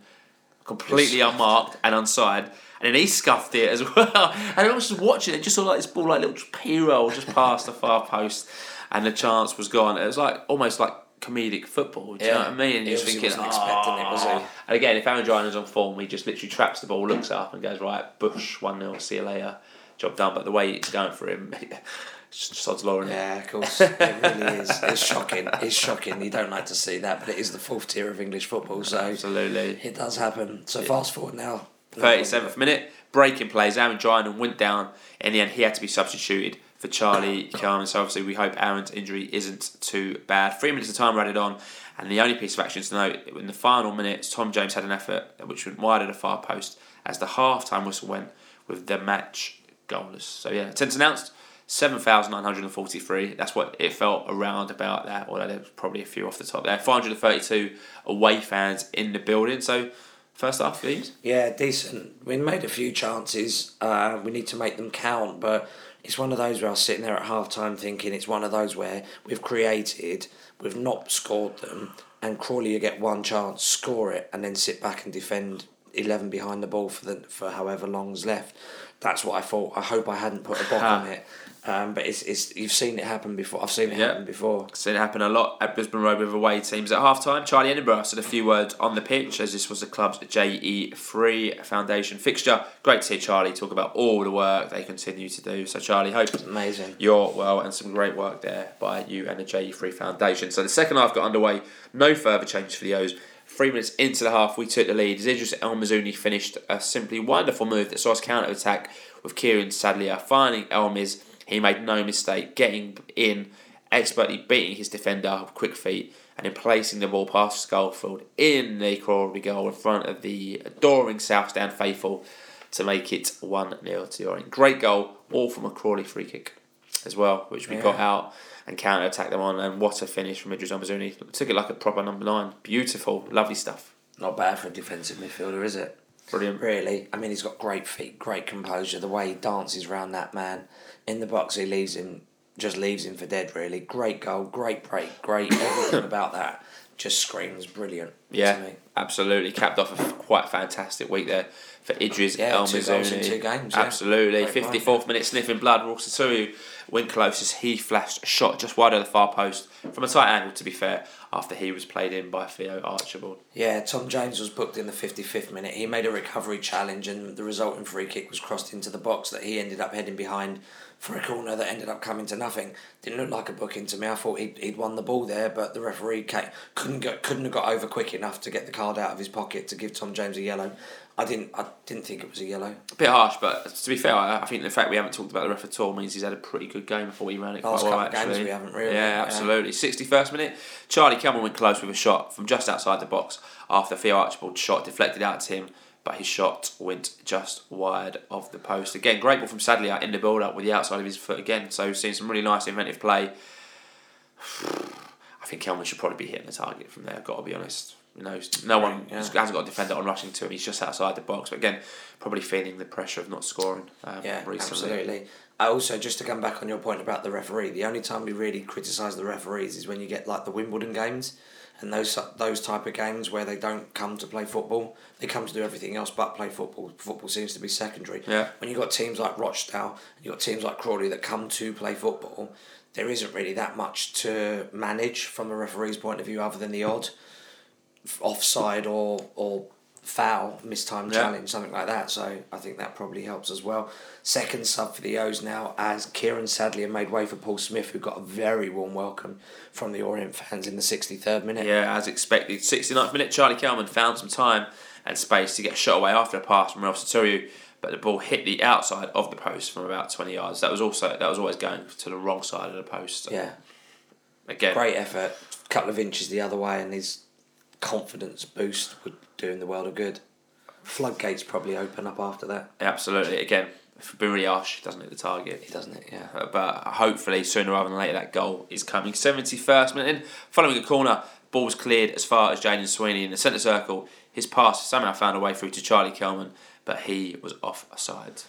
completely unmarked and unside. And then he scuffed it as well. And I was just watching it, just saw like this ball, like little P roll just past the far post, and the chance was gone. It was like almost like comedic football. Do you know what I mean? And you're thinking,
wasn't expecting it, was he?
"Oh." And again, if Aaron Drinan's on form, he just literally traps the ball, looks up, and goes right, Bush one 0 see you later, job done. But the way it's going for him, it's odds law, it?
Yeah, of course. It really is. It's shocking. It's shocking. You don't like to see that, but it is the fourth tier of English football, so
Absolutely.
it does happen. So fast forward now.
37th minute, breaking plays. Aaron Drinan went down. In the end, he had to be substituted. for Charlie Kelman. So obviously we hope Aaron's injury isn't too bad. Three minutes of time were added on, and the only piece of action to note in the final minutes, Tom James had an effort which went wide of the far post as the half time whistle went with the match goalless. So yeah, since announced. 7,943. That's what it felt around about that, although there's probably a few off the top there. 432 away fans in the building. So, first half, please.
Yeah, decent. We made a few chances. Uh, we need to make them count, but it's one of those where I was sitting there at half time thinking it's one of those where we've created, we've not scored them, and Crawley you get one chance, score it, and then sit back and defend 11 behind the ball for the for however long's left. That's what I thought. I hope I hadn't put a book on it. Um, but it's, it's you've seen it happen before. I've seen it
Yeah.
happen before.
Seen it happen a lot at Brisbane Road with away teams at half time. Charlie Edinburgh said a few words on the pitch as this was the club's JE3 Foundation fixture. Great to hear Charlie talk about all the work they continue to do. So, Charlie, hope
Amazing.
you're well and some great work there by you and the JE3 Foundation. So, the second half got underway. No further changes for the O's. Three minutes into the half, we took the lead as Idris El Mizouni finished a simply wonderful move that saw us counter attack with Kieran Sadlier finding El Miz. He made no mistake, getting in, expertly beating his defender with quick feet, and then placing the ball past Schofield in the Crawley goal in front of the adoring South Stand faithful to make it 1 0 to Orient. Great goal, all from a Crawley free kick as well, which we got out and counter attacked them on. And what a finish from Idris El Mizouni. Took it like a proper number nine. Beautiful, lovely stuff.
Not bad for a defensive midfielder, is it?
Brilliant.
Really, I mean, he's got great feet, great composure. The way he dances around that man in the box, he leaves him, just leaves him for dead. Really, great goal, great break, great everything about that. Just screams brilliant.
Yeah,
to me.
absolutely. Capped off a quite fantastic week there for Idris
Yeah,
El
two goals in two games, yeah.
Absolutely.
Great
Fifty fourth minute sniffing blood. Rossaturu went close as he flashed a shot just wide of the far post from a tight angle. To be fair, after he was played in by Theo Archibald.
Yeah, Tom James was booked in the 55th minute. He made a recovery challenge, and the resulting free kick was crossed into the box that he ended up heading behind for a corner that ended up coming to nothing. Didn't look like a booking to me. I thought he'd, he'd won the ball there, but the referee ca couldn't couldn't have got over quick enough to get the card out of his pocket to give Tom James a yellow. I didn't I didn't think it was a yellow.
A bit harsh, but to be fair, I I think the fact we haven't talked about the ref at all means he's had a pretty good game before he ran it
Last
quite well.
couple of games
actually,
we haven't really,
Yeah, absolutely. Sixty first minute, Charlie Cameron went close with a shot from just outside the box after Theo Archibald's shot deflected out to him, but his shot went just wide of the post. Again, great ball from Sadlier in the build up with the outside of his foot again. So seeing some really nice inventive play. I think Kelman should probably be hitting the target from there. I've got to be honest. You know, no one
yeah.
hasn't got a defender on rushing to him. He's just outside the box. But again, probably feeling the pressure of not scoring. Um,
Yeah,
recently.
absolutely. I also just to come back on your point about the referee. The only time we really criticise the referees is when you get like the Wimbledon games, and those those type of games where they don't come to play football. They come to do everything else but play football. Football seems to be secondary.
Yeah.
When you have got teams like Rochdale, and you have got teams like Crawley that come to play football, there isn't really that much to manage from a referee's point of view, other than the odd offside or or foul, mistimed
Yeah.
challenge, something like that. So I think that probably helps as well. Second sub for the O's now as Kieran Sadlier made way for Paul Smyth, who got a very warm welcome from the Orient fans in the 63rd minute.
Yeah, as expected. 69th minute, Charlie Kelman found some time and space to get shot away after a pass from Ruel Sotiriou, but the ball hit the outside of the post from about 20 yards. That was also that was always going to the wrong side of the post.
Yeah,
Again,
great effort. A couple of inches the other way, and his confidence boost would do in the world of good. Floodgates probably open up after that,
absolutely. Again, if we've been really harsh, doesn't hit the target.
He doesn't it? Yeah.
Uh, But hopefully, sooner rather than later, that goal is coming. 71st minute in, following a corner, ball was cleared as far as Jayden Sweeney in the centre circle. His pass somehow found a way through to Charlie Kelman, but he was offside.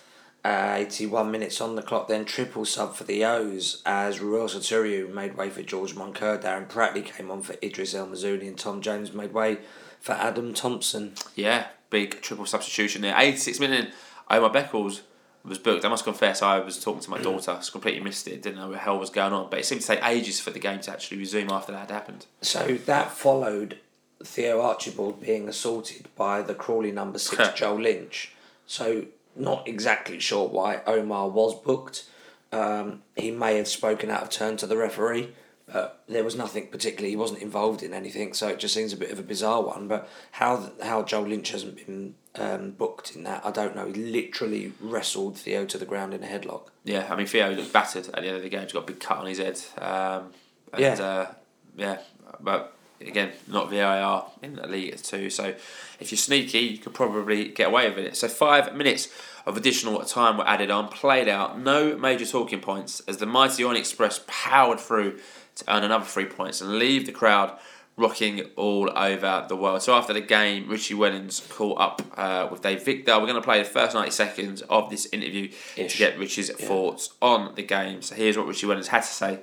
Uh, 81 minutes on the clock, then triple sub for the O's as Ruel Sotiriou made way for George Moncur. Darren Pratley came on for Idris El Mizouni, and Tom Jones made way for Adam Thompson.
Yeah, big triple substitution there. 86 minute Omar Beckles was booked. I must confess, I was talking to my daughter, I completely missed it, didn't know what the hell was going on. But it seemed to take ages for the game to actually resume after that had happened.
So that followed Theo Archibald being assaulted by the Crawley number six Joel Lynch. So not exactly sure why Omar was booked. Um, he may have spoken out of turn to the referee, But there was nothing particularly. He wasn't involved in anything, so it just seems a bit of a bizarre one. But how how Joel Lynch hasn't been um, booked in that, I don't know. He literally wrestled Theo to the ground in a headlock.
Yeah, I mean Theo looked battered at the end of the game. He's got a big cut on his head. Um, and,
Yeah.
Uh, yeah, but again, not VAR in the league too. So if you're sneaky, you could probably get away with it. So five minutes of additional time were added on, played out, no major talking points as the mighty Orient Express powered through to earn another three points and leave the crowd rocking all over the world. So after the game, Richie Wellens caught up uh, with Dave Victor. We're going to play the first 90 seconds of this interview
Ish.
to get Richie's thoughts on the game. So here's what Richie Wellens had to say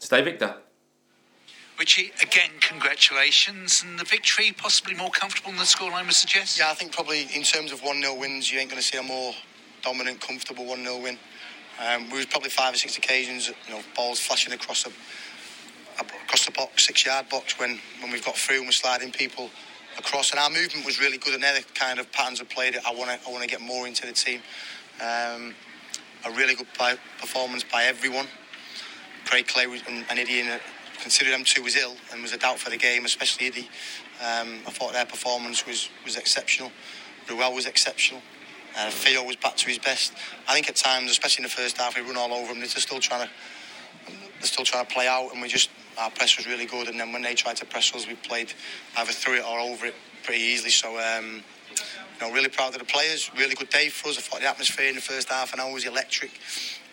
to Dave Victor.
Richie, again, congratulations. And the victory possibly more comfortable than the scoreline would suggest?
Yeah, I think probably in terms of 1 0 wins, you ain't going to see a more dominant, comfortable 1 0 win. Um, we was probably five or six occasions, you know, balls flashing across the across the box, six yard box when, when we've got through and we're sliding people across. And our movement was really good, and they're the kind of patterns of play that I want to I want to get more into the team. Um, a really good play, performance by everyone. Craig Clay was, and, and a, considering them two was ill and was a doubt for the game, especially Eddie. Um, I thought their performance was, was exceptional. Ruel was exceptional. Uh, Theo was back to his best. I think at times, especially in the first half, we run all over them. They're still trying to they're still trying to play out, and we just our press was really good. And then when they tried to press us, we played either through it or over it pretty easily. So. Um, you know, really proud of the players. Really good day for us. I thought the atmosphere in the first half an hour was electric,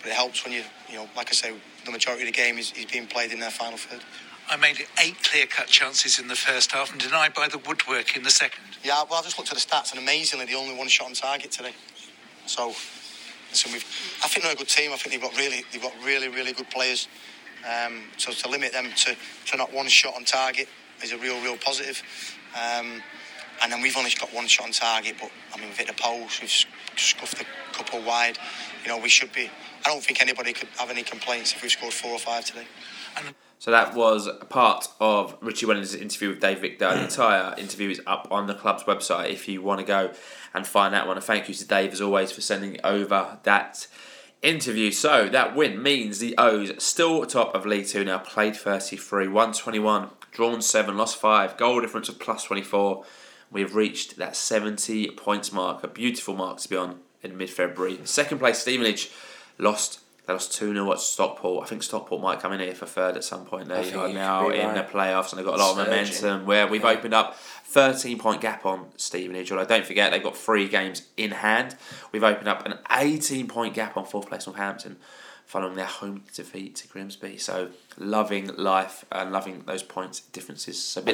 but it helps when you, you know, like I say, the majority of the game is, is being played in their final third.
I made eight clear cut chances in the first half and denied by the woodwork in the second.
Yeah, well, I just looked at the stats, and amazingly, the only one shot on target today. So, listen, we've. I think they're a good team. I think they've got really, they've got really, really good players. Um, so to limit them to, to not one shot on target is a real, real positive. Um, and then we've only got one shot on target, but I mean, we've hit the post, we've scuffed a couple wide. You know, we should be. I don't think anybody could have any complaints if we scored four or five today.
So that was part of Richie Wellens' interview with Dave Victor. The entire interview is up on the club's website if you want to go and find that one. And thank you to Dave as always for sending over that interview. So that win means the O's still top of League Two now. Played 33, 121, drawn 7, lost 5, goal difference of plus 24. We've reached that 70 points mark, a beautiful mark to be on in mid February. Second place, Stevenage lost. They lost 2 0 at Stockport. I think Stockport might come in here for third at some point. They are now in
right.
the playoffs and they've got a lot of
Surging.
momentum. Where we've
Yeah.
opened up 13 point gap on Stevenage. Although don't forget, they've got three games in hand. We've opened up an 18 point gap on fourth place Northampton following their home defeat to Grimsby. So loving life and loving those points differences. So
I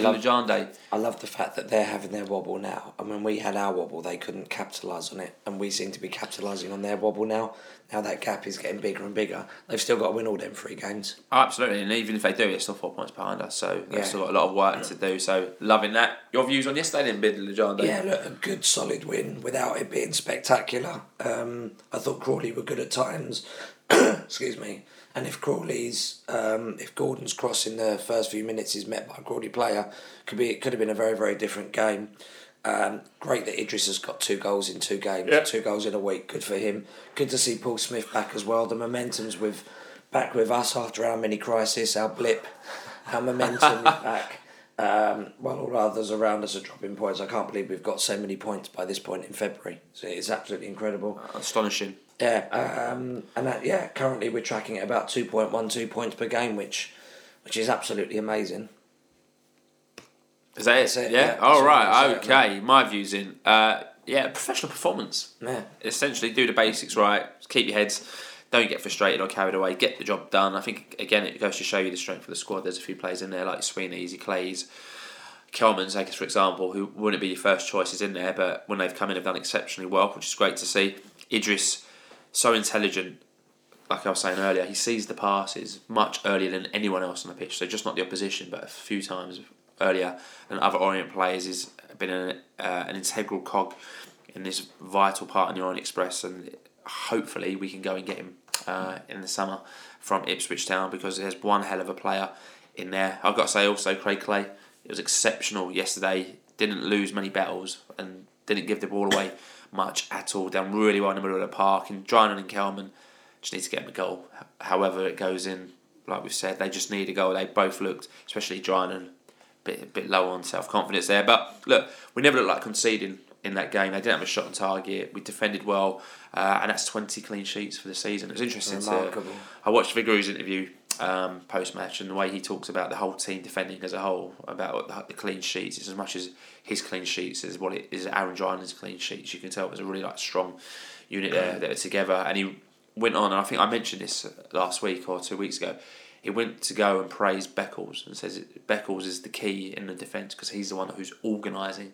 love the fact that they're having their wobble now. And when we had our wobble, they couldn't capitalise on it. And we seem to be capitalising on their wobble now. Now that gap is getting bigger and bigger. They've still got to win all them three games.
Oh, absolutely, and even if they do, it's still four points behind us. So they've
Yeah.
still got a lot of work to do. So loving that. Your views on yesterday, then, Bid Legende?
Yeah, look, a good solid win without it being spectacular. Um, I thought Crawley were good at times. Excuse me. And if Crawley's, um, if Gordon's cross in the first few minutes is met by a Crawley player, could be it could have been a very very different game. Um, great that Idris has got two goals in two games,
Yeah.
two goals in a week. Good for him. Good to see Paul Smyth back as well. The momentum's with back with us after our mini crisis, our blip. Our momentum back. Um, while all others around us are dropping points, I can't believe we've got so many points by this point in February. So it's absolutely incredible.
Astonishing.
Yeah, um, and that, yeah, currently we're tracking at about two point one two points per game, which which is absolutely amazing.
Is that it?
It,
Yeah.
yeah.
All
That's
right. Okay. My views in. Uh, yeah, professional performance.
Yeah.
Essentially, do the basics right. Keep your heads. Don't get frustrated or carried away. Get the job done. I think again it goes to show you the strength of the squad. There's a few players in there like Sweeney, Easy Clays, Kelman's, I guess for example, who wouldn't be your first choices in there, but when they've come in, have done exceptionally well, which is great to see. Idris, so intelligent. Like I was saying earlier, he sees the passes much earlier than anyone else on the pitch. So just not the opposition, but a few times earlier than other Orient players. He's been an, uh, an integral cog in this vital part in the Orient Express, and hopefully we can go and get him uh, in the summer from Ipswich Town because there's one hell of a player in there. I've got to say also Craig Clay. It was exceptional yesterday. Didn't lose many battles and didn't give the ball away much at all. Down really well in the middle of the park. And Drinan and Kelman just need to get him a goal. However it goes in, like we've said, they just need a goal. They both looked, especially Drinan, a bit, a bit low on self confidence there. But look, we never looked like conceding in that game. They didn't have a shot on target. We defended well, uh, and that's 20 clean sheets for the season. It was interesting to. I watched Vigouroux's interview um, post match and the way he talks about the whole team defending as a whole, about the, clean sheets. It's as much as his clean sheets as what it is Aaron Drinan's clean sheets. You can tell it was a really like strong unit there that are together. And he went on, and I think I mentioned this last week or two weeks ago. He went to go and praise Beckles and says Beckles is the key in the defence because he's the one who's organising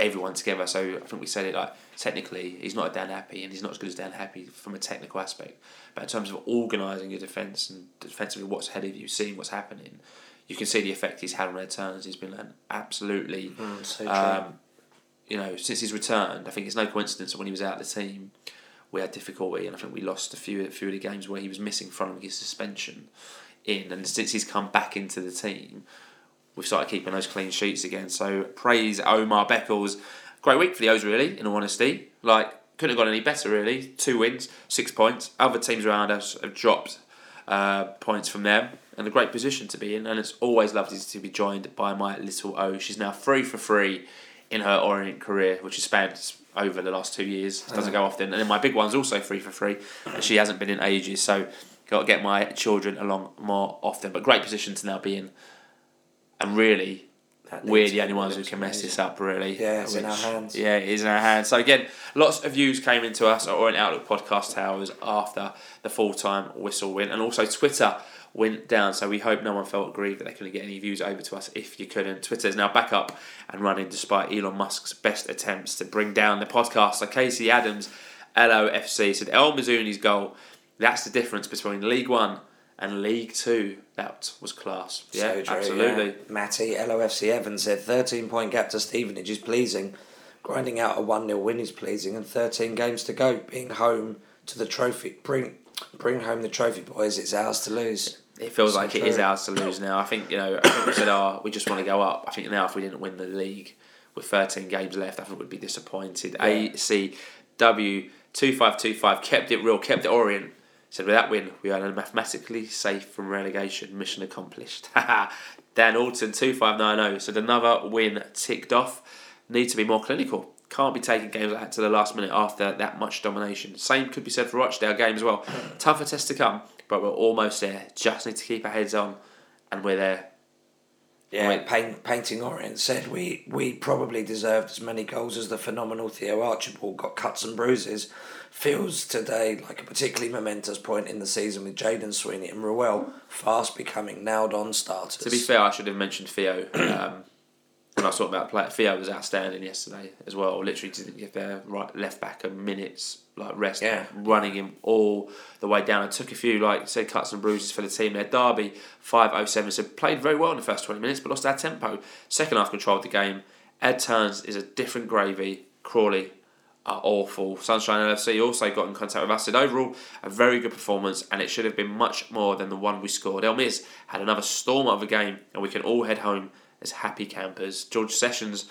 everyone together. So I think we said it like technically he's not a Dan Happe and he's not as good as Dan Happe from a technical aspect. But in terms of organising your defence and defensively what's ahead of you, seeing what's happening, you can see the effect he's had on their turns. He's been an absolutely,
Mm, so
um, you know, since he's returned. I think it's no coincidence that when he was out of the team, we had difficulty, and I think we lost a few a few of the games where he was missing from his suspension. In and since he's come back into the team, we've started keeping those clean sheets again. So praise Omar Beckles. Great week for the O's, really, in all honesty. Like, couldn't have gone any better, really. Two wins, six points. Other teams around us have dropped uh, points from them, and a great position to be in. And it's always lovely to be joined by my little O. She's now three for three in her Orient career, which has spanned over the last two years. Doesn't go often. And then my big one's also three for three, and she hasn't been in ages. So, got to get my children along more often. But great position to now be in. And really, we're the only ones who can mess
amazing.
this up, really.
Yeah, it's in our hands.
Yeah, it is in our hands. So again, lots of views came into us at Orient Outlook podcast towers after the full time whistle win, and also Twitter went down. So we hope no one felt aggrieved that they couldn't get any views over to us. If you couldn't, Twitter is now back up and running despite Elon Musk's best attempts to bring down the podcast. So Casey Adams, LOFC said El Mizouni's goal. That's the difference between League One and League Two. That was class. Yeah,
So true,
absolutely.
yeah. Matty, LOFC Evans said 13 point gap to Stevenage is pleasing. Grinding out a 1 0 win is pleasing, and 13 games to go. Being home to the trophy, bring bring home the trophy, boys. It's ours to lose.
It feels like it is ours to lose now. I think you know. I think we said, "Oh, we just want to go up." I think now, if we didn't win the league with 13 games left, I think we'd be disappointed. ACW two five two five kept it real, kept it Orient. Said with that win, we are mathematically safe from relegation. Mission accomplished. Dan Alton two five nine oh. zero said another win ticked off. Need to be more clinical. Can't be taking games like that to the last minute after that much domination. Same could be said for Rochdale game as well. Tougher test to come, but we're almost there. Just need to keep our heads on, and we're there.
Yeah. Paint, Painting Orient said we, we probably deserved as many goals as the phenomenal Theo Archibald got cuts and bruises. Feels today like a particularly momentous point in the season with Jayden Sweeney and Ruel fast becoming nailed on starters.
To be fair, I should have mentioned Theo. Um, when I was talking about play, Theo was outstanding yesterday as well. Literally didn't give their right left back a minute's like rest.
Yeah.
running him all the way down. It took a few like said cuts and bruises for the team there. Derby five oh seven. So played very well in the first twenty minutes, but lost our tempo. Second half controlled the game. Ed Turns is a different gravy. Crawley are awful. Sunshine LFC also got in contact with us. Said overall a very good performance, and it should have been much more than the one we scored. El Miz had another storm of a game, and we can all head home as happy campers. George Sessions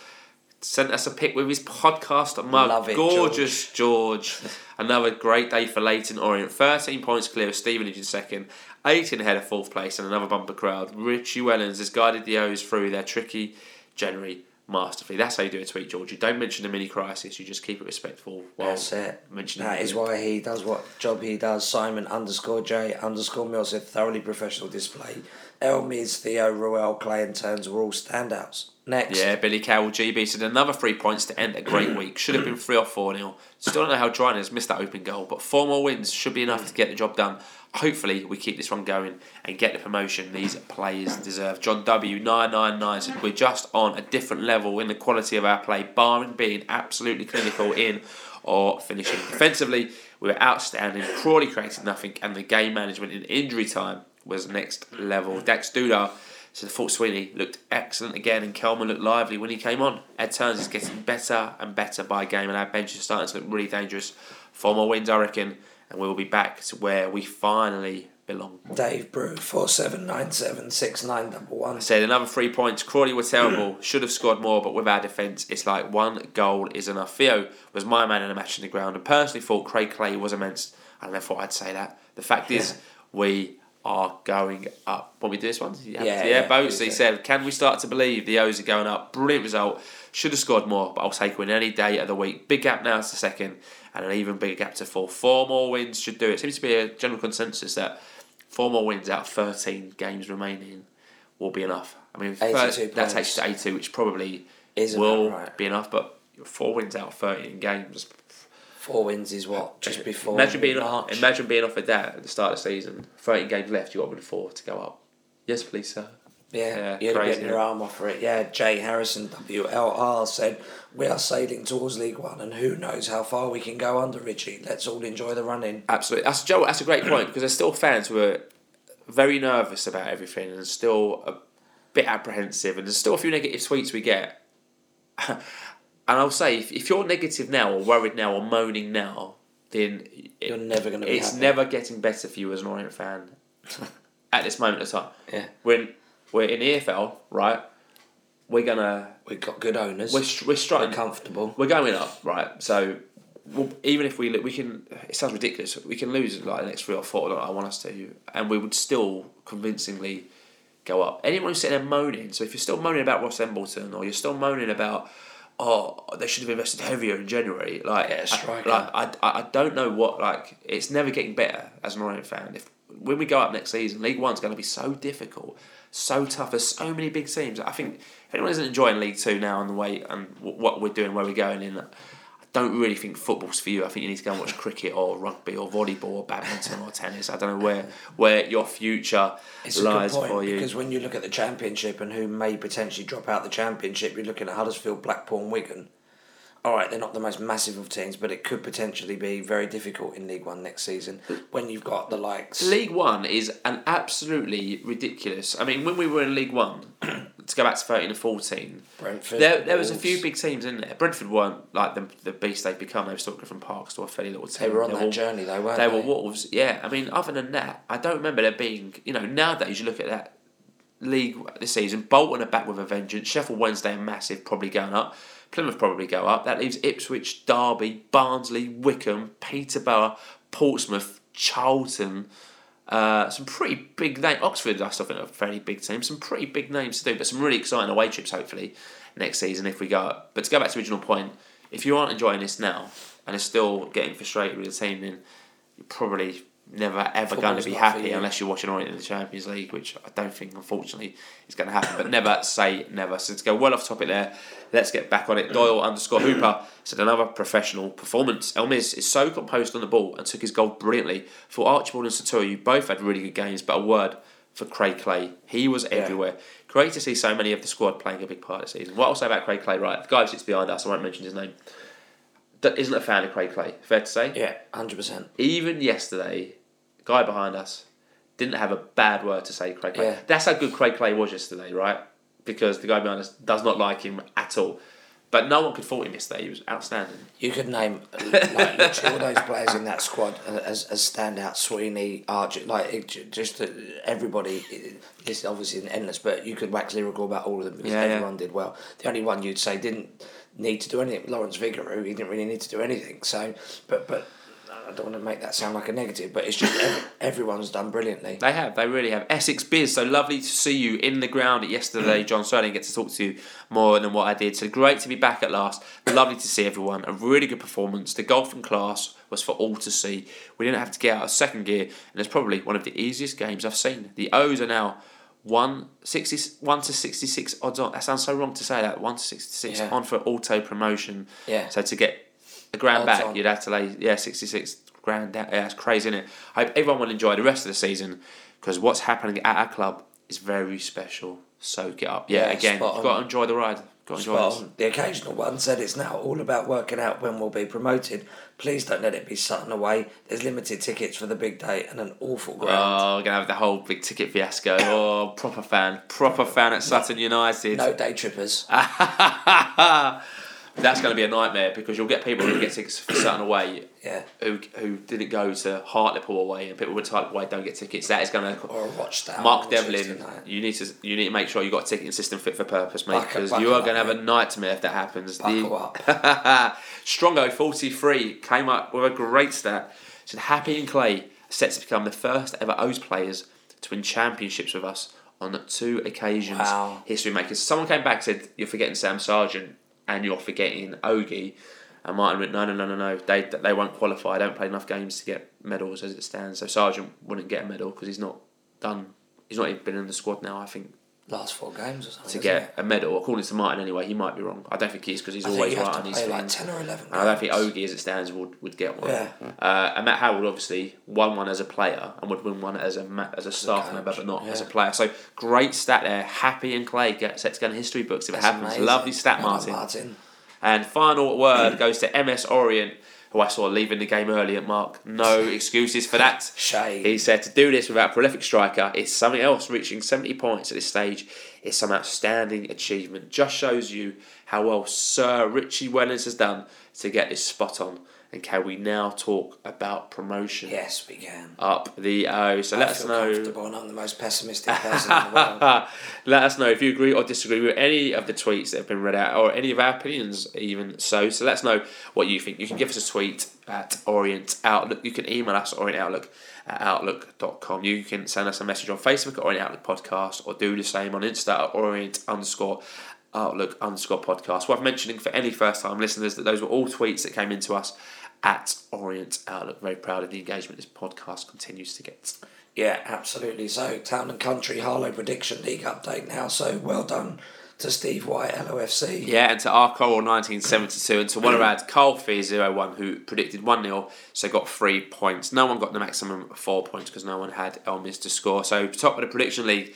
sent us a pic with his podcast mug.
Love it,
Gorgeous George. Another great day for Leyton Orient. 13 points clear of Stevenage in second. 18 ahead of fourth place and another bumper crowd. Richie Wellens has guided the O's through their tricky January masterfully. That's how you do a tweet, George. You don't mention the mini crisis, you just keep it respectful while
That's it.
mentioning
That is why he does what job he does. Simon underscore J underscore Mills a thoroughly professional display. El Miz, Theo, Ruel, Clay, and Turns were all standouts. Next.
Yeah, Billy Cowell, GB said another three points to end a great week. Should have been three or four nil. Still don't know how Dryness has missed that open goal, but four more wins should be enough to get the job done. Hopefully, we keep this one going and get the promotion these players deserve. John W999 said we're just on a different level in the quality of our play, barring being absolutely clinical in or finishing. Defensively, we were outstanding. Crawley created nothing, and the game management in injury time was next level. Dex Dudar said Fort Sweeney looked excellent again, and Kelman looked lively when he came on. Ed Turns is getting better and better by game, and our bench is starting to look really dangerous. Four more wins, I reckon, and we'll be back to where we finally belong.
Dave Brew, 47976911.
I said another three points. Crawley were terrible. Should have scored more, but with our defence, it's like one goal is enough. Theo was my man in the match in the ground, and personally thought Craig Clay was immense. I don't know thought I'd say that. The fact is, we are going up. Me to do this one? Yeah,
Yeah,
yeah.
yeah,
Boats, he said, Can we start to believe the O's are going up? Brilliant result. Should have scored more, but I'll take a win any day of the week. Big gap now to second, and an even bigger gap to four. Four more wins should do it. Seems to be a general consensus that four more wins out of 13 games remaining will be enough. I mean,
82
first, that takes you to 82, which probably
Is about
will
right.
be enough, but four wins out of 13 games.
Four wins is what just before
Imagine being
March.
imagine being offered that at the start of the season. Thirteen games left. You want win four to go up. Yes, please, sir.
Yeah,
Yeah,
you'd
crazy,
getting your arm off for it. Yeah, Jay Harrison, WLR, said, We are sailing towards League One, and who knows how far we can go under Richie. Let's all enjoy the running.
Absolutely. That's Joe. That's a great point because there's still fans who are very nervous about everything and still a bit apprehensive, and there's still a few negative tweets we get. and I'll say, if, if you're negative now or worried now or moaning now, then
You're never gonna
It's
happy.
never getting better for you as an Orient fan at this moment of time.
Yeah.
When we're in the EFL, right? We're gonna
We've got good owners.
we're str- we're
We're comfortable.
We're going up, right? So well, even if we we can, it sounds ridiculous. We can lose like the next three or four. Like I want us to, and we would still convincingly go up. Anyone who's sitting there moaning, so if you're still moaning about Ross Embleton or you're still moaning about, oh, they should have invested heavier in January, like,
Yeah,
I, like I, I, don't know what like it's never getting better as an Orient fan. If when we go up next season, League One's going to be so difficult, so tough. There's so many big teams. I think if anyone isn't enjoying League Two now and the way and w- what we're doing, where we're going in. Don't really think football's for you. I think you need to go and watch cricket or rugby or volleyball or badminton or tennis. I don't know where where your future
It's a
lies for you.
because when you look at the championship and who may potentially drop out the championship, you're looking at Huddersfield, Blackpool, and Wigan. All right, they're not the most massive of teams, but it could potentially be very difficult in League One next season when you've got the likes.
League One is an absolutely ridiculous. I mean, when we were in League One, to go back to thirteen and fourteen,
Brentford,
there there was a few big teams in there. Brentford weren't like the the beast they've become. They were still Griffin Park, still a fairly little team.
They were on
They're
that journey though, weren't
they
they?
were Wolves, yeah. I mean, other than that, I don't remember there being. You know, nowadays you look at that league this season. Bolton are back with a vengeance. Sheffield Wednesday are massive, probably going up. Plymouth probably go up. That leaves Ipswich, Derby, Barnsley, Wycombe, Peterborough, Portsmouth, Charlton. Uh, some pretty big names. Oxford, I still think, are a fairly big team. Some pretty big names to do, but some really exciting away trips, hopefully, next season if we go up. But to go back to original point, if you aren't enjoying this now and are still getting frustrated with the team, then you're probably never ever going to be happy unless you're watching Orient in the Champions League, which I don't think, unfortunately, is going to happen. But never say never. So to go well off topic there, let's get back on it. Doyle underscore Hooper said another professional performance. Elmiz is so composed on the ball and took his goal brilliantly. For Archibald and Sotiriou, you both had really good games, but a word for Craig Clay. He was everywhere. Great to see so many of the squad playing a big part of the season. What I'll say about Craig Clay, right? The guy who sits behind us, I won't mention his name, that isn't a fan of Craig Clay. Fair to say?
Yeah, hundred percent.
even yesterday, guy behind us didn't have a bad word to say Craig Clay.
Yeah.
That's how good Craig Clay was yesterday, right? Because the guy behind us does not like him at all. But no one could fault him yesterday. He was outstanding.
You could name like literally all those players in that squad as, as standout. Sweeney, Archer, like it, just everybody. it- This is obviously endless, but you could wax lyrical about all of them because
Yeah, yeah.
everyone did well. The only one you'd say didn't need to do anything, Lawrence Vigouroux, he didn't really need to do anything. So, but but I don't want to make that sound like a negative, but it's just every, everyone's done brilliantly.
They have, they really have. Essex Biz, so lovely to see you in the ground yesterday, John. Sterling get to talk to you more than what I did. So great to be back at last. Lovely to see everyone. A really good performance. The golfing class was for all to see. We didn't have to get out of second gear, and it's probably one of the easiest games I've seen. The O's are now. 1, 60, 1 to 66 odds on. That sounds so wrong to say that. 1 to 66
Yeah.
on for auto promotion.
Yeah.
So to get a grand back,
on.
you'd have to lay, yeah, 66 grand down. Yeah, it's crazy, isn't it? I hope everyone will enjoy the rest of the season because what's happening at our club is very special. Soak it up. Yeah,
Yeah,
again, you've got to enjoy the ride. Got to enjoy
Spot
this.
on. The occasional one said it's now all about working out when we'll be promoted. Please don't let it be Sutton away. There's limited tickets for the big day and an awful oh, ground.
Oh, we're going to have the whole big ticket fiasco. Oh, proper fan. Proper fan at Sutton United.
no day trippers.
That's going to be a nightmare because you'll get people who get tickets for certain away
Yeah.
who who didn't go to Hartlepool away and people with Hartlepool away don't get tickets. That is going to
Or down.
Mark Devlin, you need to you need to make sure you have got a ticketing system fit for purpose, mate, because you are going to have a nightmare if that happens.
Buckle
up. Strongo forty three came up with a great stat. Said Happe and Clay set to become the first ever O's players to win championships with us on two occasions.
Wow.
History makers. Someone came back and said, You're forgetting Sam Sargeant and you're forgetting Ogie. And Martin went, No, no, no, no, no. They, they won't qualify. I don't play enough games to get medals as it stands. So Sargeant wouldn't get a medal because he's not done. He's not even been in the squad now, I think,
Last four games or something.
to get a medal. According to Martin, anyway, he might be wrong. I don't think he is because he's
I
always right on his
like
things.
10 or 11
And I don't think. Ogie, as it stands, would, would get one.
Yeah.
Uh, and Matt Howard obviously won one as a player and would win one as a ma- as a staff
coach,
member, but not as a player. So great stat there. Happe and Clay get set to go in history books if it happens.
amazing.
Lovely stat, Martin.
Martin.
And final word goes to MS Orient, who I saw leaving the game early at Mark. No excuses for that.
Shame.
He said to do this without a prolific striker is something else. Reaching 70 points at this stage is some outstanding achievement. Just shows you how well Sir Richie Wellens has done to get this spot on. And can we now talk about promotion?
Yes, we can.
Up the O. So let
I
us know.
comfortable and I'm the most pessimistic person in the world.
Let us know if you agree or disagree with any of the tweets that have been read out or any of our opinions, even so. So let us know what you think. You can give us a tweet at Orient Outlook. You can email us at Orient Outlook at outlook.com. You can send us a message on Facebook at Orient Outlook Podcast or do the same on Insta at Orient underscore Outlook underscore podcast. Worth mentioning for any first time listeners that those were all tweets that came into us at Orient Outlook. Very proud of the engagement this podcast continues to get.
Yeah, absolutely. So, Town and Country Harlow Prediction League update now. So, well done to Steve White, LOFC.
Yeah, and to our Coral 1972 and to one of our Carl Fee 01 who predicted 1 0, so got three points. No one got the maximum four points because no one had Elmis to score. So, top of the prediction league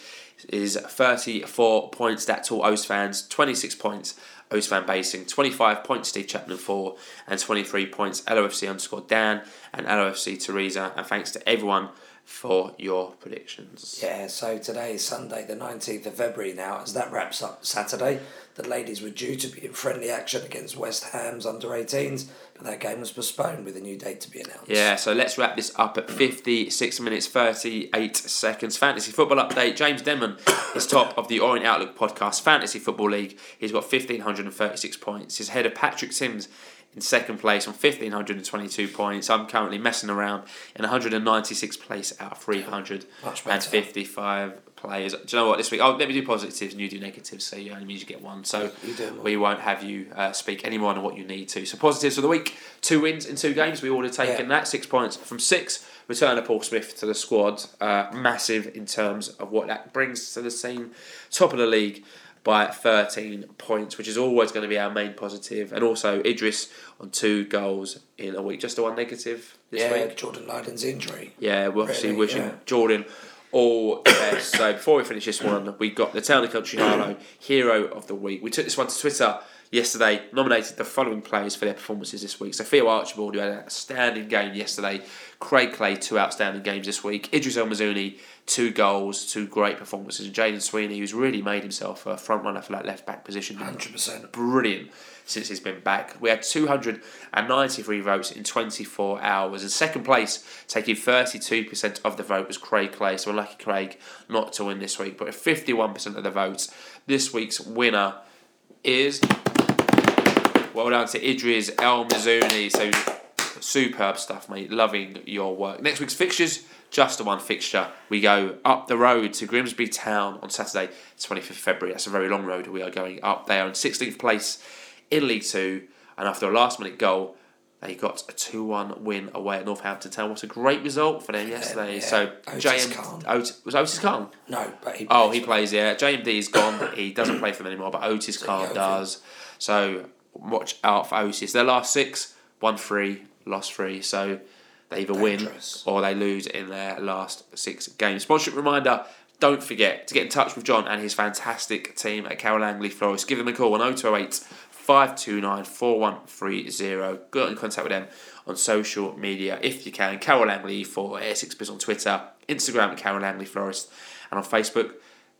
is 34 points. That's all O's fans, 26 points. O's fan basing, 25 points Steve Chapman 4, and 23 points LOFC underscore Dan and LOFC Teresa. And thanks to everyone for your predictions.
Yeah, so today is Sunday, the 19th of February now. As that wraps up Saturday, the ladies were due to be in friendly action against West Ham's under 18s, but that game was postponed with a new date to be announced.
Yeah, so let's wrap this up at 56 minutes 38 seconds. Fantasy football update. James Denman is top of the Orient Outlook podcast Fantasy Football League. He's got 1,536 points. He's ahead of Patrick Sims in second place on 1,522 points. I'm currently messing around in 196 place out of
Much better.
355 players. Do you know what? This week, oh, let me do positives and you do negatives, so you only means you get one. So
You do more.
we won't have you uh, speak any more than what you need to. So positives for the week: two wins in two games. We would have taken
Yeah.
that six points from six. Return of Paul Smyth to the squad, uh, massive in terms of what that brings to the team. Top of the league by 13 points, which is always going to be our main positive. And also Idris on two goals in a week. Just the one negative this
yeah,
week.
Jordan Lyden's injury.
Yeah, we're obviously
Really,
wishing
yeah.
Jordan all the best. so before we finish this one, we got the Town and Country Harlow Hero of the Week. We took this one to Twitter yesterday, nominated the following players for their performances this week. So Theo Archibald, who had an outstanding game yesterday. Craig Clay, two outstanding games this week. Idris El Mizouni, two goals, two great performances. And Jayden Sweeney, who's really made himself a front runner for that left back position.
100%.
Brilliant since he's been back. We had 293 votes in 24 hours. In second place, taking 32% of the vote was Craig Clay. So we're Craig not to win this week. But 51% of the votes, this week's winner is. Well done to Idris El Mizouni. So superb stuff, mate. Loving your work. Next week's fixtures, just the one fixture. We go up the road to Grimsby Town on Saturday, 25th February. That's a very long road. We are going up there in 16th place in League Two. And after a last minute goal, they got a 2 1 win away at Northampton Town. What a great result for them yesterday.
yeah.
So,
Otis
JM,
Khan.
Ot- was Otis Khan?
No, but he.
Oh, he plays, yeah. JMD is gone. he doesn't play for them anymore, but Otis Khan does. So watch out for Otis. Their last six, won three, lost three. So they either
Dangerous.
win or they lose in their last six games. Sponsorship reminder. Don't forget to get in touch with John and his fantastic team at Carol Angley Florist. Give them a call on 0208 529 4130. Get in contact with them on social media if you can. Carol Angley for Essex Biz on Twitter, Instagram at Carol Angley Florist, and on Facebook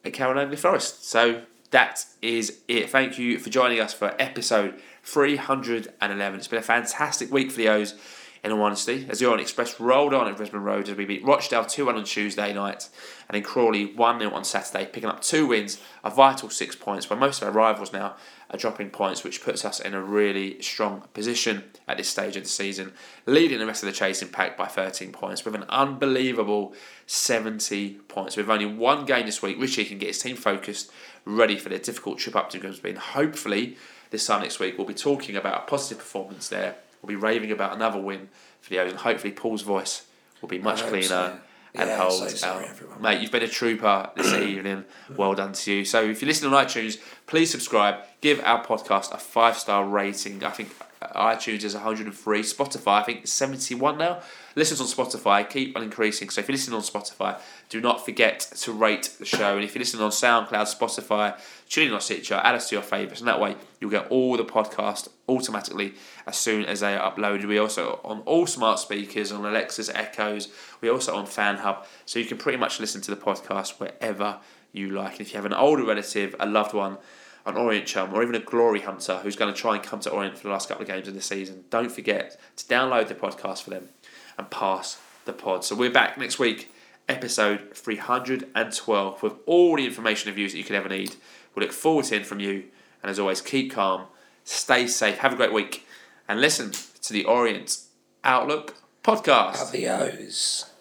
at Carol Angley Florist. So that is it. Thank you for joining us for episode 311. It's been a fantastic week for the O's in all honesty, as the Orient Express rolled on at Brisbane Road as we beat Rochdale 2 1 on Tuesday night and then Crawley 1 0 on Saturday, picking up two wins, a vital six points, where most of our rivals now are dropping points, which puts us in a really strong position at this stage of the season, leading the rest of the chasing pack by 13 points with an unbelievable 70 points. With only one game this week, Richie can get his team focused, ready for their difficult trip up to Grimsby, and hopefully this time next week we'll be talking about a positive performance there We'll be raving about another win for the O's, and hopefully Paul's voice will be much cleaner
so.
and
Yeah,
hold
so sorry,
out.
everyone.
Mate, you've been a trooper this evening. Well done to you. So if you listen on iTunes, please subscribe. Give our podcast a five star rating. I think iTunes is 103. Spotify, I think 71 now. Listens on Spotify, keep on increasing. So if you're listening on Spotify, do not forget to rate the show. And if you're listening on SoundCloud, Spotify, tune in on Stitcher, add us to your favourites. And that way you'll get all the podcast automatically as soon as they are uploaded. We also on all smart speakers, on Alexa's Echoes. We're also on FanHub. So you can pretty much listen to the podcast wherever you like. And if you have an older relative, a loved one, an Orient chum, or even a glory hunter who's going to try and come to Orient for the last couple of games of the season, don't forget to download the podcast for them and pass the pod. So we're back next week, episode 312, with all the information and views that you could ever need. We look forward to hearing from you, and as always, keep calm, stay safe, have a great week, and listen to the Orient Outlook podcast.
Adios.